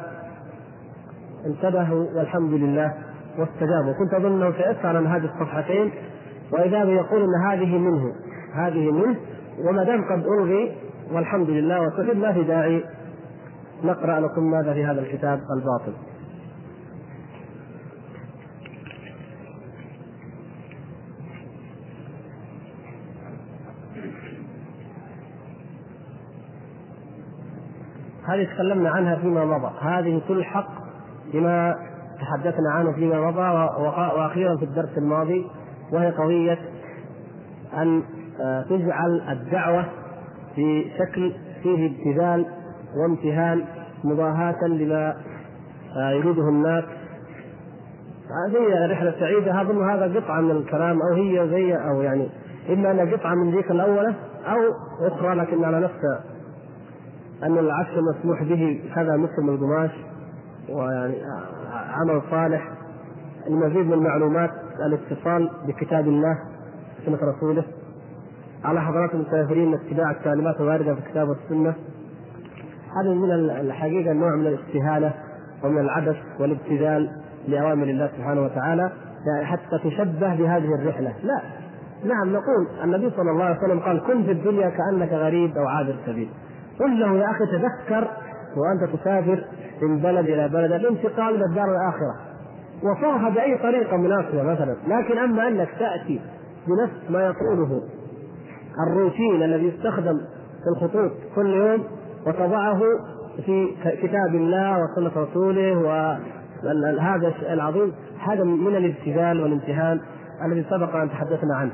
انتبهوا والحمد لله واستجابوا، كنت أظن أنه سيسأل عن هذه الصفحتين. وإذا يقول أن هذه منه هذه منه وما دام قد ألغي والحمد لله وسحب ما في داعي نقرأ لكم ماذا في هذا الكتاب الباطل. هذه تكلمنا عنها فيما مضى هذه تلحق بما تحدثنا عنه فيما مضى وأخيرا في الدرس الماضي وهي قضية أن آه، تجعل الدعوة في شكل فيه ابتذال وامتهان مضاهاة لما آه، يريده الناس. هذه رحلة سعيدة أظن هذا قطعة من الكلام أو هي زي أو يعني إما أنها قطعة من ذيك الأولى أو أخرى لكن على نفس أن العفش مسموح به. كذا مثل القماش ويعني عمل صالح المزيد من المعلومات. الاتصال بكتاب الله سنة رسوله. على حضرات المسافرين اتباع التعليمات الواردة في الكتاب والسنة. هذا من الحقيقة نوع من الاستهانة ومن العبث والابتذال لأوامر الله سبحانه وتعالى. يعني حتى تشبه بهذه الرحلة. لا. نعم نقول النبي صلى الله عليه وسلم قال كن في الدنيا كأنك غريب أو عابر سبيل. قل له يا أخي تذكر وأنت تسافر من بلد إلى بلد الانتقال إلى الدار الآخرة. وصاها بأي طريقة مناسبة مثلا. لكن أما أنك تأتي بنفس ما يقوله الروتين الذي يستخدم في الخطوط كل يوم وتضعه في كتاب الله وسنة رسوله وهذا العظيم هذا من الابتذال والامتهان الذي سبق أن تحدثنا عنه.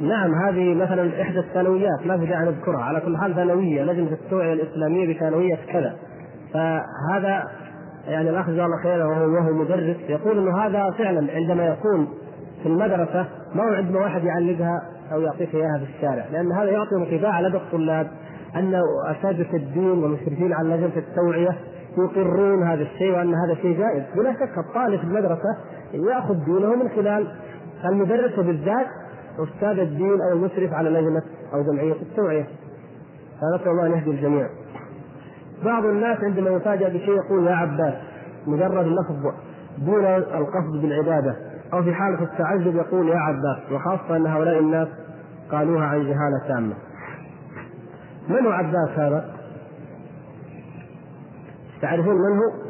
نعم هذه مثلا إحدى الثانويات ما في داعي نذكرها على كل حال ثانوية لجنة التوعية الإسلامية بثانوية كذا. فهذا يعني الأخ جزاه الله خيرا وهو وهو مدرس يقول إنه هذا فعلا عندما يكون في المدرسة ما هو عندما واحد يعلقها أو يعطيك إياها في الشارع. لأن هذا يعطي انطباع لدى الطلاب أن أساتذة الدين والمشرفين على لجنة التوعية يقرون هذا الشيء وأن هذا شيء جائز. بلا شك الطالب في المدرسة يأخذ دينه من خلال المدرس وبالذات أستاذ الدين أو المشرف على لجنة أو جمعية التوعية فنسأل الله أن يهدي الجميع بعض الناس عندما يفاجأ بشيء يقول يا عباس مجرد اللفظ دون القصد بالعبادة أو في حالة التعجب يقول يا عباس وخاصة أن هؤلاء الناس قالوها عن جهالة تامة من هو عباس هذا؟ تعرفون من هو؟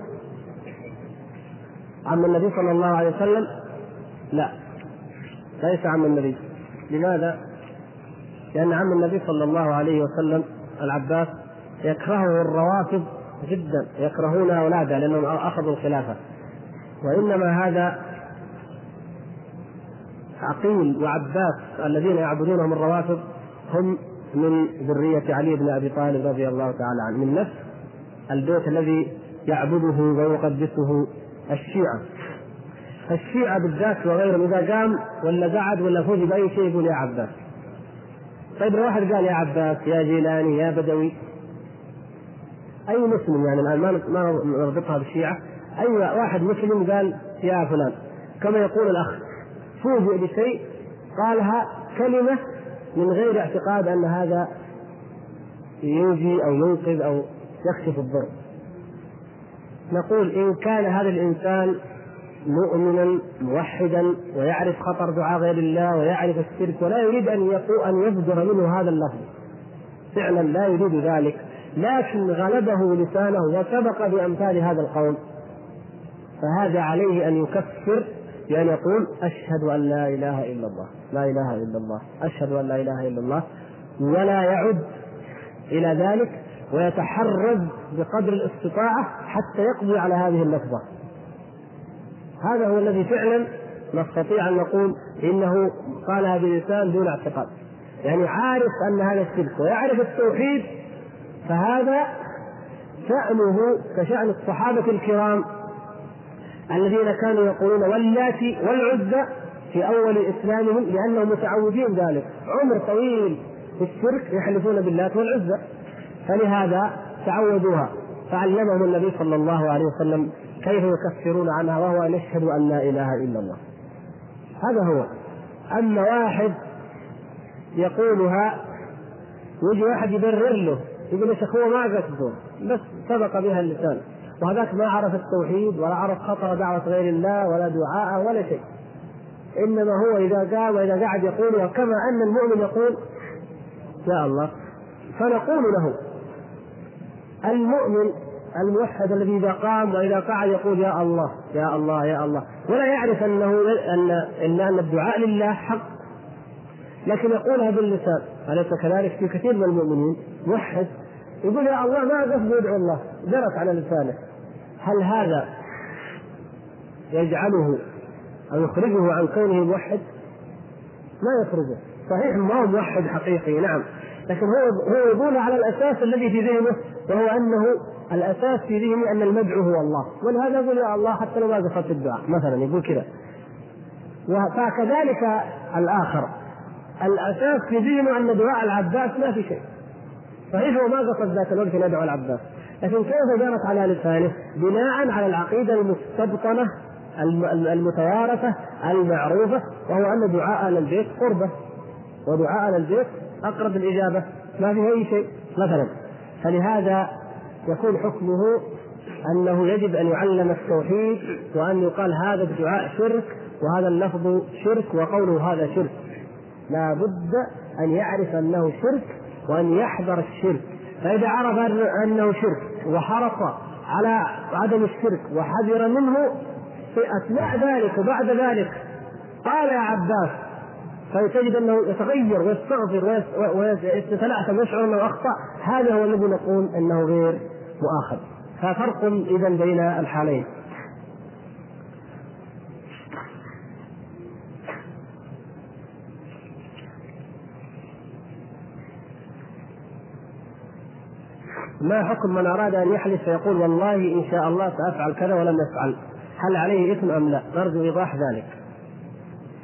عم النبي صلى الله عليه وسلم؟ لا ليس عم النبي لماذا؟ لأن عم النبي صلى الله عليه وسلم العباس يكرهه الروافض جدا يكرهون أولاده لأنهم أخذوا الخلافة وإنما هذا عقيل وعباس الذين يعبدونهم الروافض هم من ذرية علي بن أبي طالب رضي الله تعالى عنه من نفس البيت الذي يعبده ويقدسه الشيعة الشيعة بالذات وغيرهم إذا قام ولا قعد ولا فوز بأي شيء يقول يا عباس. طيب لو واحد قال يا عباس يا جيلاني يا بدوي أي مسلم يعني الآن ما ما نربطها بالشيعة؟ أي واحد مسلم قال يا فلان. كما يقول الأخ فوجئ بشيء قالها كلمة من غير اعتقاد أن هذا ينجي أو ينقذ أو يكشف الضر. نقول إن كان هذا الإنسان مؤمنا موحدا ويعرف خطر دعاء غير الله ويعرف الشرك ولا يريد أن أن يصدر منه هذا اللفظ. فعلا لا يريد ذلك. لكن غلبه لسانه وسبق بأمثال هذا القول فهذا عليه أن يكفر بأن يقول أشهد أن لا إله إلا الله. لا إله إلا الله. أشهد أن لا إله إلا الله. ولا يعد إلى ذلك ويتحرز بقدر الاستطاعة حتى يقضي على هذه اللفظة. هذا هو الذي فعلا نستطيع أن نقول إنه قالها بلسان دون اعتقاد. يعني عارف أن هذا الشرك ويعرف التوحيد فهذا شأنه كشأن الصحابة الكرام الذين كانوا يقولون واللاتي والعزى في أول إسلامهم لأنهم متعودين ذلك. عمر طويل في الشرك يحلفون باللات والعزى فلهذا تعودوها. فعلمهم النبي صلى الله عليه وسلم كيف يكفرون عنها وهو أن يشهدوا أن لا إله إلا الله. هذا هو. أما واحد يقولها ويجي واحد يبرر له يقول شيخ هو ما قصده بس سبق بها اللسان. وهذاك ما عرف التوحيد ولا عرف خطر دعوة غير الله ولا دعاء ولا شيء. إنما هو إذا قام وإذا قعد يقول كما أن المؤمن يقول يا الله. فنقول له المؤمن الموحد الذي إذا قام وإذا قعد يقول يا الله يا الله يا الله. ولا يعرف ان ان إن الدعاء لله حق. لكن يقولها باللسان أليس كذلك؟ في كثير من المؤمنين موحد يقول يا الله ما قصد يدعو الله جرت على لسانه. هل هذا يجعله أو يخرجه عن كونه موحد؟ ما يخرجه. صحيح ما هو موحد حقيقي نعم. لكن هو هو يقول على الأساس الذي في ذهنه وهو أنه الأساس في ذهنه أن المدعو هو الله ولهذا يقول يا الله حتى لو ما قصدت الدعاء مثلا يقول كذا. فكذلك الآخر. الأساس في ذهنه أن دعاء العباس ما في شيء. صحيح هو ما قصد ذاك الوقت ان يدعو العباس لكن كيف جرت على لسانه؟ بناء على العقيدة المستبطنة المتوارثة المعروفة وهو أن دعاء أهل البيت قربة. ودعاء أهل البيت أقرب الإجابة ما فيه أي شيء مثلا. فلهذا يكون حكمه أنه يجب أن يعلم التوحيد وأن يقال هذا الدعاء شرك وهذا اللفظ شرك وقوله هذا شرك. لا بد أن يعرف أنه شرك وأن يحذر الشرك. فإذا عرف أنه شرك وحرص على عدم الشرك وحذر منه في اثناء ذلك وبعد ذلك قال يا عباس فتجد أنه يتغير ويستغفر ويتلعثم ويشعر أنه أخطأ. هذا هو الذي نقول إنه غير مؤاخذ ففرق اذا بين الحالين ما حكم من أراد أن يحلف فيقول والله إن شاء الله سأفعل كذا ولم يفعل هل عليه إثم أم لا؟ نرجو إيضاح ذلك.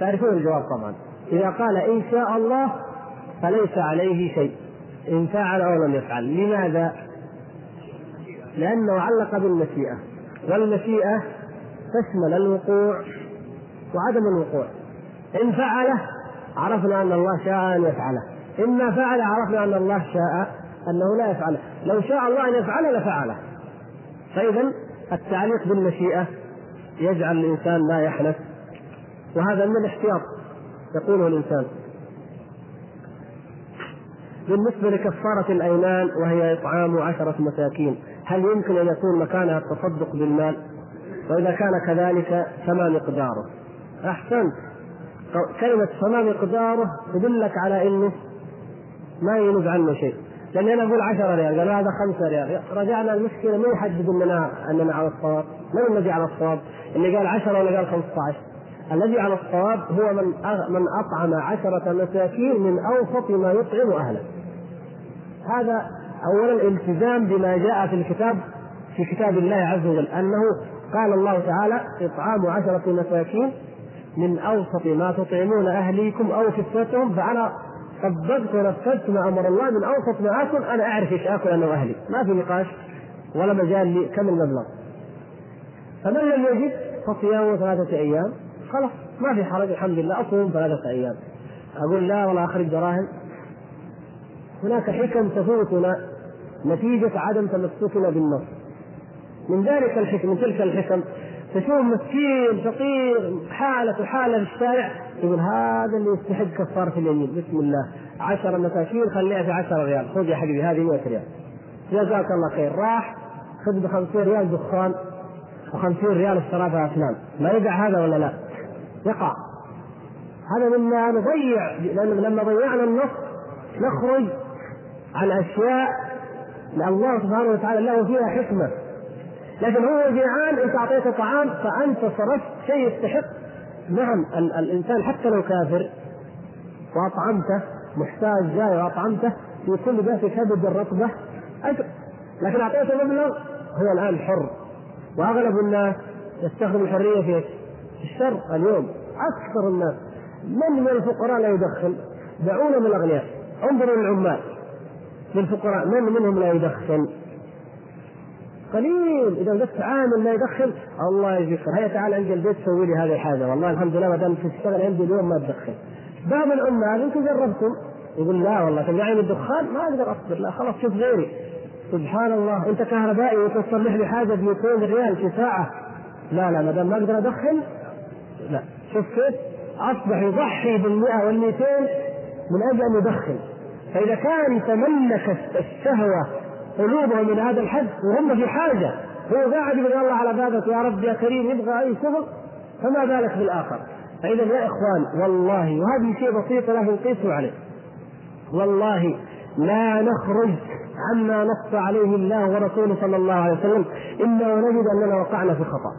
تعرفون الجواب طبعا. إذا قال إن شاء الله فليس عليه شيء. إن فعل أو لم يفعل، لماذا؟ لأنه علق بالمشيئة. والمشيئة تشمل الوقوع وعدم الوقوع. إن فعله عرفنا أن الله شاء أن يفعله، إما فعل عرفنا أن الله شاء أنه لا يفعله، لو شاء الله أن يفعله لفعله. فإذا التعليق بالمشيئة يجعل الإنسان لا يحنث. وهذا من الاحتياط يقوله الإنسان. بالنسبة لكفارة الأيمان وهي إطعام عشرة مساكين. هل يمكن أن يكون مكانها التصدق بالمال؟ وإذا كان كذلك فما مقداره؟ أحسنت كلمة فما مقداره تدلك على أنه ما ينوب عنه شيء لأن أنا أقول 10 ريال قال هذا 5 ريال رجعنا المشكلة من يحدد لنا أننا على الصواب؟ من الذي على الصواب؟ اللي قال 10 ولا قال 15 الذي على الصواب هو من من أطعم عشرة مساكين من أوسط ما يطعم أهله. هذا اولا الالتزام بما جاء في الكتاب في كتاب الله عز وجل أنه قال الله تعالى إطعام عشرة مساكين من أوسط ما تطعمون أهليكم أو كسوتهم فأنا طبقت ونفذت ما أمر الله من أوسط ما اكل أنا أعرف إيش آكل أنا وأهلي. ما في نقاش ولا مجال لي كم المبلغ. فمن لم يجد فصيام ثلاثة أيام. خلاص ما في حرج الحمد لله أصوم ثلاثة أيام. أقول لا ولا أخرج دراهم هناك حكم تفوتنا نتيجة عدم تمسكنا بالنص. من ذلك الحكم من تلك الحكم تشوف مسكين فقير حالة حالة في الشارع يقول هذا اللي يستحق كفارة اليمين. بسم الله. عشرة مساكين خليها في عشرة ريال. خذ يا حبيبي هذه 100 ريال. جزاك الله خير. راح خذ ب 50 ريال دخان و50 ريال اشتراها افلام ما يقع هذا ولا لا؟ يقع. هذا مما نضيع لأن لما ضيعنا النص نخرج عن اشياء الله سبحانه وتعالى له فيها حكمة. لكن هو جيعان أنت أعطيته طعام فأنت صرفت شيء يستحق. نعم الإنسان حتى لو كافر وأطعمته محتاج جاي وأطعمته في كل ذات كبد الرطبة أجر. لكن أعطيته مبلغ هو الآن حر. وأغلب الناس يستخدم الحرية في الشر اليوم أكثر الناس. من من الفقراء لا يدخن دعونا من الأغنياء. انظروا للعمال. للفقراء من منهم لا يدخن؟ قليل إذا وجدت عامل لا يدخن الله يجزيك هيا تعال عندي البيت سوي لي هذه الحاجة. والله الحمد لله ما دام تشتغل عندي اليوم ما تدخن. بعض العمال أنتم جربتم؟ يقول لا والله تمنعني من الدخان ما أقدر اصبر. لا خلاص شوف غيري. سبحان الله انت كهربائي وتصلح لي حاجة ب 200 ريال في ساعة. لا لا ما دام ما أقدر ادخن لا. شوف كيف؟ اصبح يضحي بال 100 وال 200 من أجل أن يدخن. فإذا كان تملك الشهوة قلوبهم من هذا الحد وهم في حاجة هو قاعد يقول الله على بابك يا رب يا كريم يبغى أي شغل فما بالك بالآخر. فإذا يا إخوان والله وهذه شيء بسيط لكن قيسوا عليه. والله لا نخرج عما نص عليه الله ورسوله صلى الله عليه وسلم إلا ونجد أننا وقعنا في خطأ.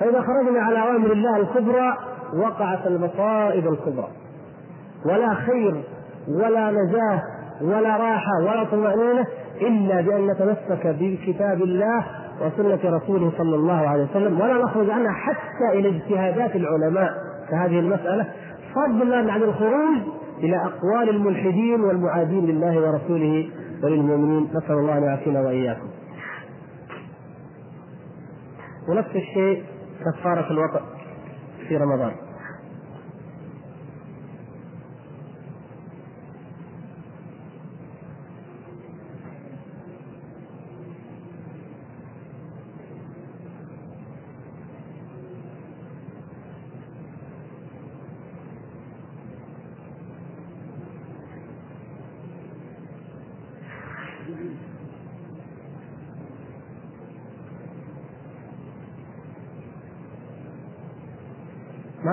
فإذا خرجنا على أوامر الله الكبرى وقعت المصائب الكبرى. ولا خير ولا نجاة ولا راحة ولا طمأنينة إلا بأن نتمسك بكتاب الله وسنة رسوله صلى الله عليه وسلم ولا نخرج عنها حتى إلى اجتهادات العلماء كهذه المسألة فضلا عن الخروج إلى أقوال الملحدين والمعادين لله ورسوله وللمؤمنين نسأل الله أن يعافينا وإياكم. ونفس الشيء كفارة الوطأ في رمضان.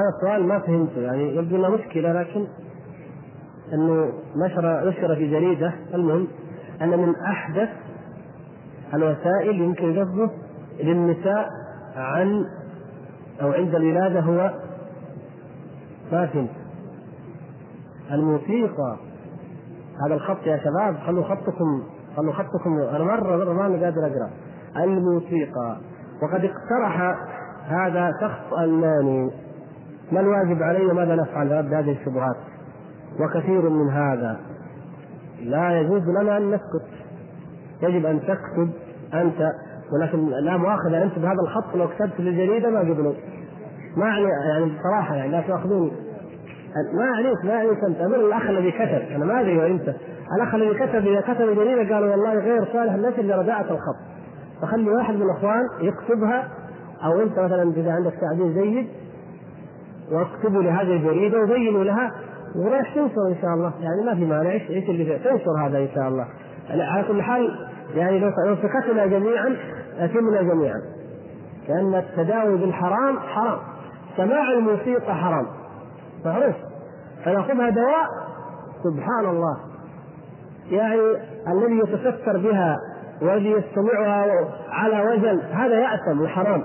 هذا السؤال ما فهمته يعني يبدو إنه مشكلة لكن إنه نشر نشر في جريدة. المهم أن من أحدث الوسائل يمكن قصده للنساء عن أو عند الولادة هو ما فهمت الموسيقى. هذا الخط يا شباب خلوا خطكم خلوا خطكم. أنا مرة مرة ما قادر أقرأ. الموسيقى. وقد اقترح هذا شخص ألماني. ما الواجب علي وماذا نفعل؟ رد هذه الشبهات. وكثير من هذا. لا يجوز لنا أن نسكت. يجب أن تكتب أنت ولكن لا مؤاخذة انت بهذا الخط لو كتبت للجريدة ما قبلوا ما يعني يعني بصراحة يعني لا تأخذوني. ما عليك ما عليك أنت. أمر الأخ الذي كتب. أنا ما أدري أنت. الأخ الذي كتب إذا كتب جريدة قالوا والله غير صالح النشر لرداءة الخط. فخلي واحد من الإخوان يكتبها أو أنت مثلا إذا عندك تعديل جيد واكتبوا لهذه الجريدة وبينوا لها ورايح تنشر إن شاء الله. يعني ما في مانع. إيش إيش اللي تنشر هذا إن شاء الله. على كل حال يعني لو سكتنا جميعا اثمنا جميعا. لأن التداوي بالحرام حرام. سماع الموسيقى حرام. معروف. فناخذها دواء. سبحان الله. يعني الذي يتستر بها والذي يستمعها على وجل هذا يأثم وحرام.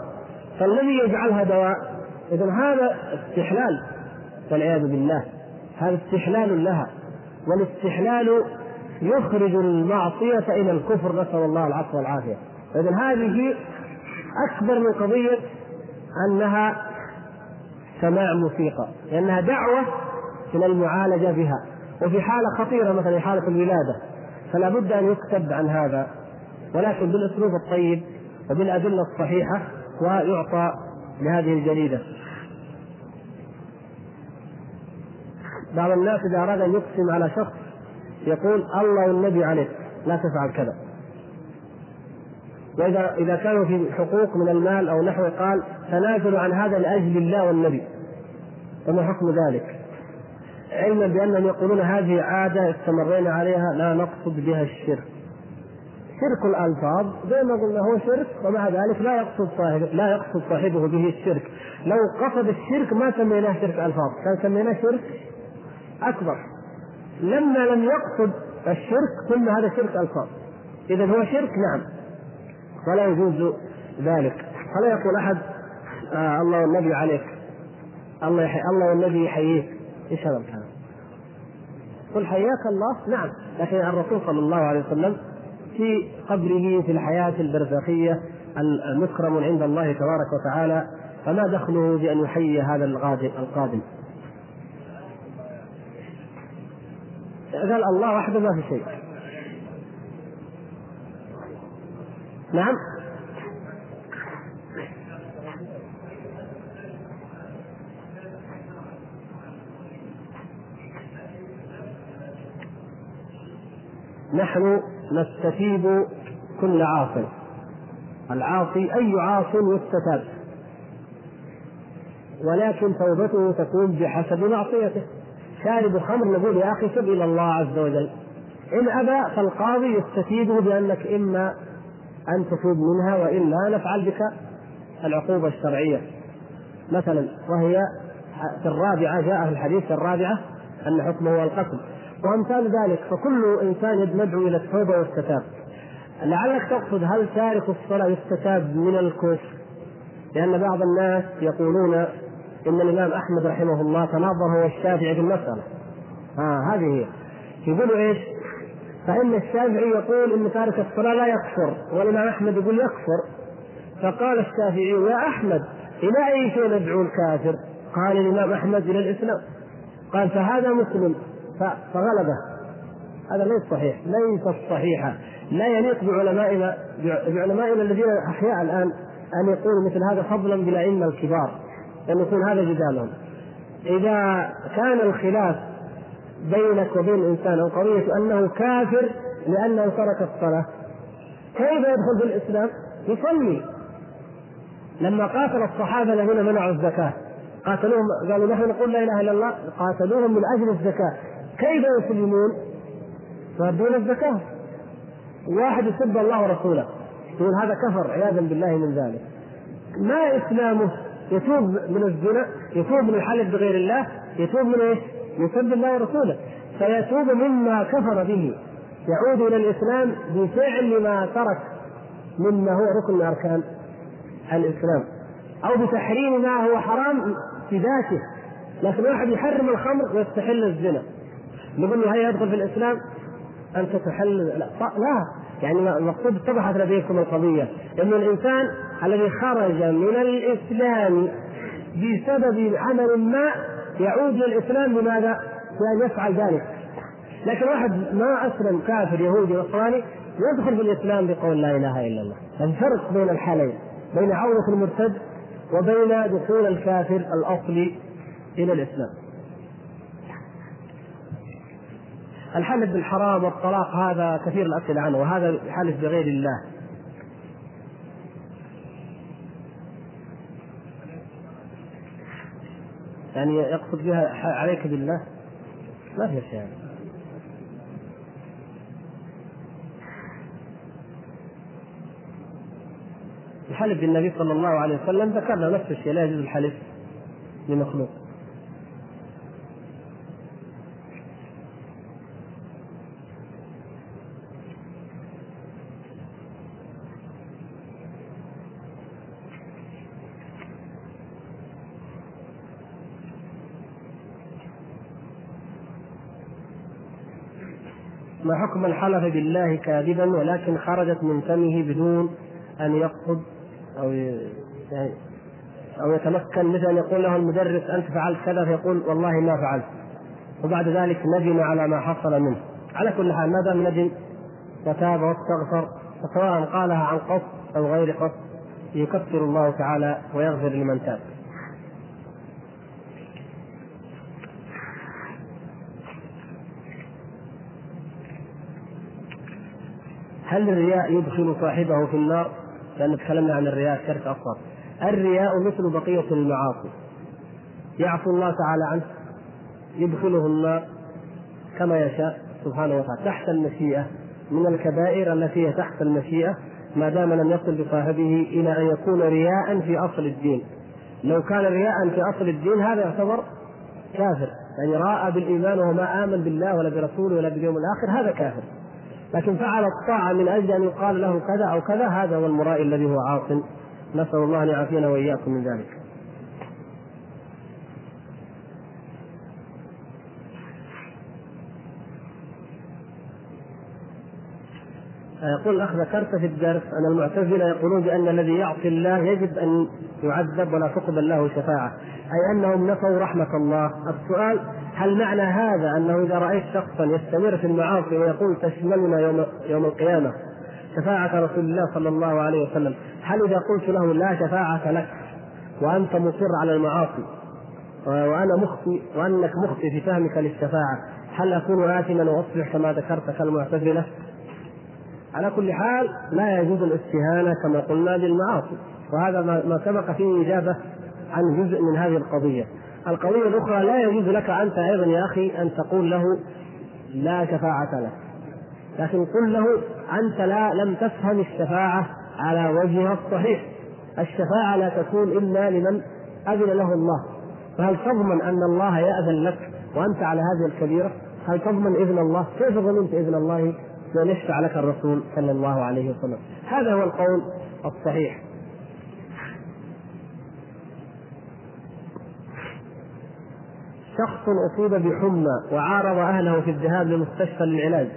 فالذي يجعلها دواء إذا هذا استحلال والعياذ بالله هذا استحلال لها والاستحلال يخرج المعصية إلى الكفر نسأل الله العفو والعافية. إذا هذه أكبر من قضية أنها سماع موسيقى لأنها دعوة إلى المعالجة بها. وفي حالة خطيرة مثلا حالة الولادة فلا بد أن يكتب عن هذا ولكن بالأسلوب الطيب وبالأدلة الصحيحة ويعطى لهذه الجريدة. بعض الناس إذا أراد أن يقسم على شخص يقول الله والنبي عليك لا تفعل كذا. وإذا إذا كانوا في حقوق من المال أو نحو قال تنازل عن هذا لأجل الله والنبي. فما حكم ذلك؟ علما بأنهم يقولون هذه عادة استمرينا عليها لا نقصد بها الشرك. شرك الألفاظ زي ما قلنا هو شرك ومع ذلك لا يقصد صاحبه لا يقصد صاحبه به الشرك. لو قصد الشرك ما سميناه شرك ألفاظ كان سميناه شرك أكبر. لما لم يقصد الشرك ثم هذا شرك ألفاظ. إذا هو شرك نعم. ولا يجوز ذلك. فلا يقول أحد آه الله والنبي عليك؟ الله يحي الله والنبي يحييك. إيش هذا الكلام؟ قل حياك الله نعم. لكن الرسول صلى الله عليه وسلم في قبره في الحياة البرزخية المكرم عند الله تبارك وتعالى فما دخله بأن يحيي هذا القادم القادم؟ قال الله وحده ما في شيء. نعم؟ نحن نستتيب كل عاصي. العاصي أي عاص يستتاب ولكن توبته تكون بحسب معصيته. شارب خمر نقول يا أخي تب إلى الله عز وجل. إن أبى فالقاضي يستتيبه بأنك إما أن تتوب منها وإلا نفعل بك العقوبة الشرعية. مثلا وهي في الرابعة جاء في الحديث في الرابعة أن حكمه هو القتل. وأمثال ذلك فكل إنسان يدعو إلى التوبة والستاب لعلك تقصد هل تارك الصلاة يستتاب من الكفر؟ لأن بعض الناس يقولون إن الإمام أحمد رحمه الله تناظر هو الشافعي في المسألة. ها آه هذه هي. يقولوا إيش؟ فإن الشافعي يقول إن تارك الصلاة لا يكفر، والإمام أحمد يقول يكفر. فقال الشافعي يا أحمد إلى أي شيء ندعو الكافر؟ قال الإمام أحمد إلى الإسلام. قال فهذا مسلم فغلبه. هذا ليس صحيح. ليس صحيحا. لا يليق بعلمائنا بعلمائنا الذين أحياء الآن أن يقولوا مثل هذا فضلا بالائمه الكبار أن يكون هذا جدالهم. إذا كان الخلاف بينك وبين إنسان أو قضية أنه كافر لأنه ترك الصلاة كيف يدخل في الإسلام؟ يصلي. لما قاتل الصحابة الذين منعوا الزكاة قاتلوهم قالوا نحن نقول لا إله إلا الله قاتلوهم من أجل الزكاة. كيف يسلمون؟ يؤدون الزكاة. واحد يسب الله ورسوله. يقول هذا كفر عياذا بالله من ذلك. ما إسلامه؟ يتوب من الزنا يتوب من الحلف بغير الله يتوب من إيش؟ يسب الله ورسوله. فيتوب مما كفر به. يعود إلى الإسلام بفعل ما ترك مما هو ركن من أركان الإسلام. أو بتحريم ما هو حرام في ذاته. لكن واحد يحرم الخمر ويستحل الزنا. نقول له هيا يدخل في الإسلام؟ انت تحل لا, لا. يعني المقصود اتضحت لديكم القضية ان الإنسان الذي خرج من الإسلام بسبب عمل ما يعود إلى الإسلام بماذا؟ بأن يفعل ذلك. لكن واحد ما أسلم كافر يهودي نصراني يدخل في الإسلام بقول لا إله إلا الله. الفرق بين الحالين بين عوده المرتد وبين دخول الكافر الأصلي إلى الإسلام. الحلف بالحرام والطلاق هذا كثير الأسئلة عنه وهذا حلف بغير الله. يعني يقصد بها عليك بالله؟ ما في شيء. الحلف بالنبي صلى الله عليه وسلم ذكرنا نفس الشيء لا يجوز الحلف بمخلوق ما حكم الحلف بالله كاذبا ولكن خرجت من فمه بدون أن يقصد أو يعني أو يتمكن مثل أن يقول له المدرس أنت فعلت كذا فيقول والله ما فعلت. وبعد ذلك ندم على ما حصل منه. على كل حال ما دام ندم وتاب واستغفر فسواء قالها عن قصد أو غير قصد يكفر الله تعالى ويغفر لمن تاب. هل الرياء يدخل صاحبه في النار؟ لأن تكلمنا عن الرياء شرك أصغر. الرياء مثل بقية المعاصي. يعفو الله تعالى عنه يدخله النار كما يشاء سبحانه وتعالى تحت المشيئة من الكبائر التي هي تحت المشيئة ما دام لم يصل بصاحبه إلى أن يكون رياء في أصل الدين. لو كان رياء في أصل الدين هذا يعتبر كافر، يعني رأى بالإيمان وهو ما آمن بالله ولا برسوله ولا باليوم الآخر هذا كافر لكن فعل الطاعة من أجل أن يقال له كذا أو كذا هذا هو المرائي الذي هو عاص. نسأل الله أن يعافينا وإياكم من ذلك. يقول الأخ ذكرت في الدرس أن المعتزلة يقولون بأن الذي يعصي الله يجب أن يعذب ولا تقبل له شفاعة أي أنهم نفوا رحمة الله. السؤال هل معنى هذا أنه إذا رأيت شخصا يستمر في المعاصي ويقول تشملنا يوم يوم القيامة شفاعة رسول الله صلى الله عليه وسلم، هل إذا قلت له لا شفاعة لك وأنت مصر على المعاصي وأنا مخطي وأنك مخطي في فهمك للشفاعة، هل أكون اثما وأصبح كما ذكرت كالمعتزلة؟ على كل حال لا يجوز الاستهانة كما قلنا بالمعاصي وهذا ما سبق فيه إجابة عن جزء من هذه القضية القضية الأخرى لا يجوز لك أنت أيضا يا أخي أن تقول له لا شفاعة لك لكن قل له أنت لا لم تفهم الشفاعة على وجهها الصحيح. الشفاعة لا تكون إلا لمن أذن له الله. فهل تضمن أن الله يأذن لك وأنت على هذه الكبيرة؟ هل تضمن إذن الله؟ كيف ضمنت إذن الله؟ بأن يشفع لك الرسول صلى الله عليه وسلم. هذا هو القول الصحيح. شخص أصيب بحمى وعارض أهله في الذهاب لمستشفى للعلاج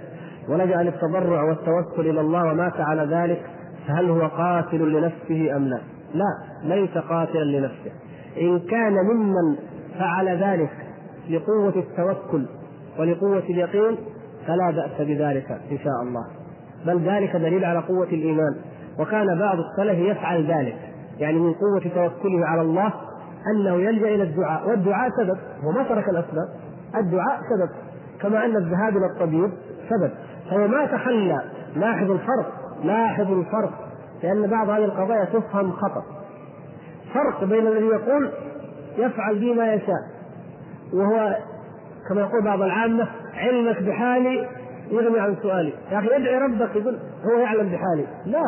ولجأ للتضرع والتوكل إلى الله ومات على ذلك فهل هو قاتل لنفسه أم لا؟ لا ليس قاتلا لنفسه. إن كان ممن فعل ذلك لقوة التوكل ولقوة اليقين فلا بأس بذلك إن شاء الله. بل ذلك دليل على قوة الإيمان. وكان بعض السلف يفعل ذلك يعني من قوة توكله على الله أنه يلجأ إلى الدعاء والدعاء سبب هو ما ترك الأسباب الدعاء سبب كما أن الذهاب إلى الطبيب سبب. فهو ما تخلى لاحظ الفرق لاحظ الفرق لأن بعض هذه القضايا تفهم خطأ. فرق بين الذي يقول يفعل بي ما يشاء وهو كما يقول بعض العامة علمك بحالي يغني عن سؤالي. يا أخي ادعي ربك يقول هو يعلم بحالي. لا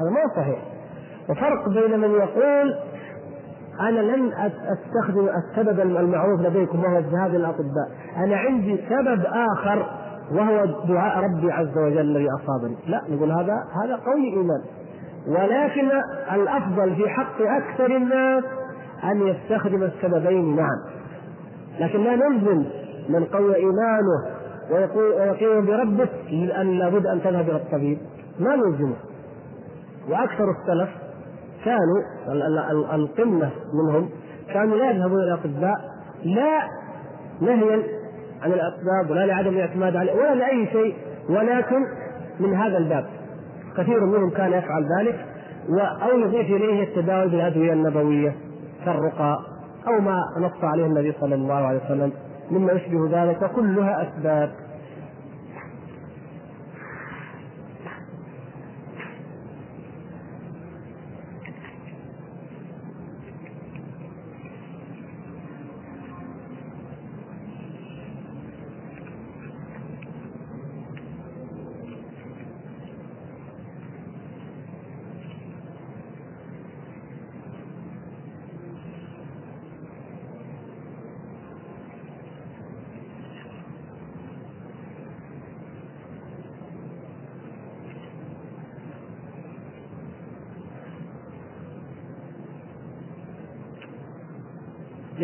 هذا ما صحيح. وفرق بين من يقول أنا لن أستخدم السبب المعروف لديكم وهو الذهاب إلى الأطباء. أنا عندي سبب آخر وهو دعاء ربي عز وجل الذي أصابني. لا نقول هذا هذا قول إيمان. ولكن الأفضل في حق أكثر الناس أن يستخدم السببين معا. لكن لا نلزم من قوي إيمانه ويقول ويقيم بربه أن لابد أن تذهب إلى الطبيب. ما نلزمه. وأكثر السلف كانوا القمة منهم كانوا لا يذهبون إلى الاطباء لا نهيا عن الاسباب ولا لعدم الاعتماد عليه ولا لأي شيء ولكن من هذا الباب كثير منهم كان يفعل ذلك أو يضيف إليه التداوي بالأدوية النبوية كالرقى أو ما نص عليه النبي صلى الله عليه وسلم مما يشبه ذلك كلها أسباب.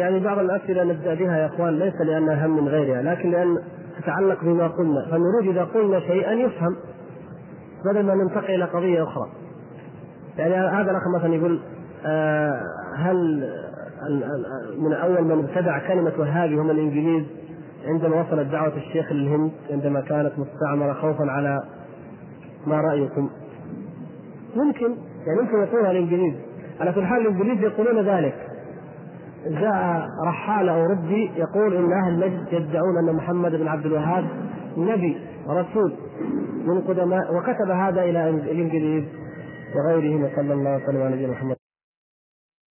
يعني بعض الأسئلة نبدأ بها يا إخوان ليس لانها أهم من غيرها لكن لأن تتعلق بما قلنا فنريد إذا قلنا شيئا يفهم بدل ما ننتقل إلى قضية أخرى. يعني هذا الأخ مثلا يقول آه هل من أول من ابتدع كلمة وهابي هم الإنجليز؟ عندما وصلت دعوة الشيخ للهند عندما كانت مستعمرة خوفا على ما رأيكم؟ ممكن يعني ممكن يقولها الإنجليز. على كل حال الإنجليز يقولون ذلك. جاء رحال اوروبي يقول إن أهل نجد يدعون أن محمد بن عبد الوهاب نبي رسول من قدماء وكتب هذا إلى الإنجليز وغيرهم صلى الله عليه وسلم على نبينا محمد.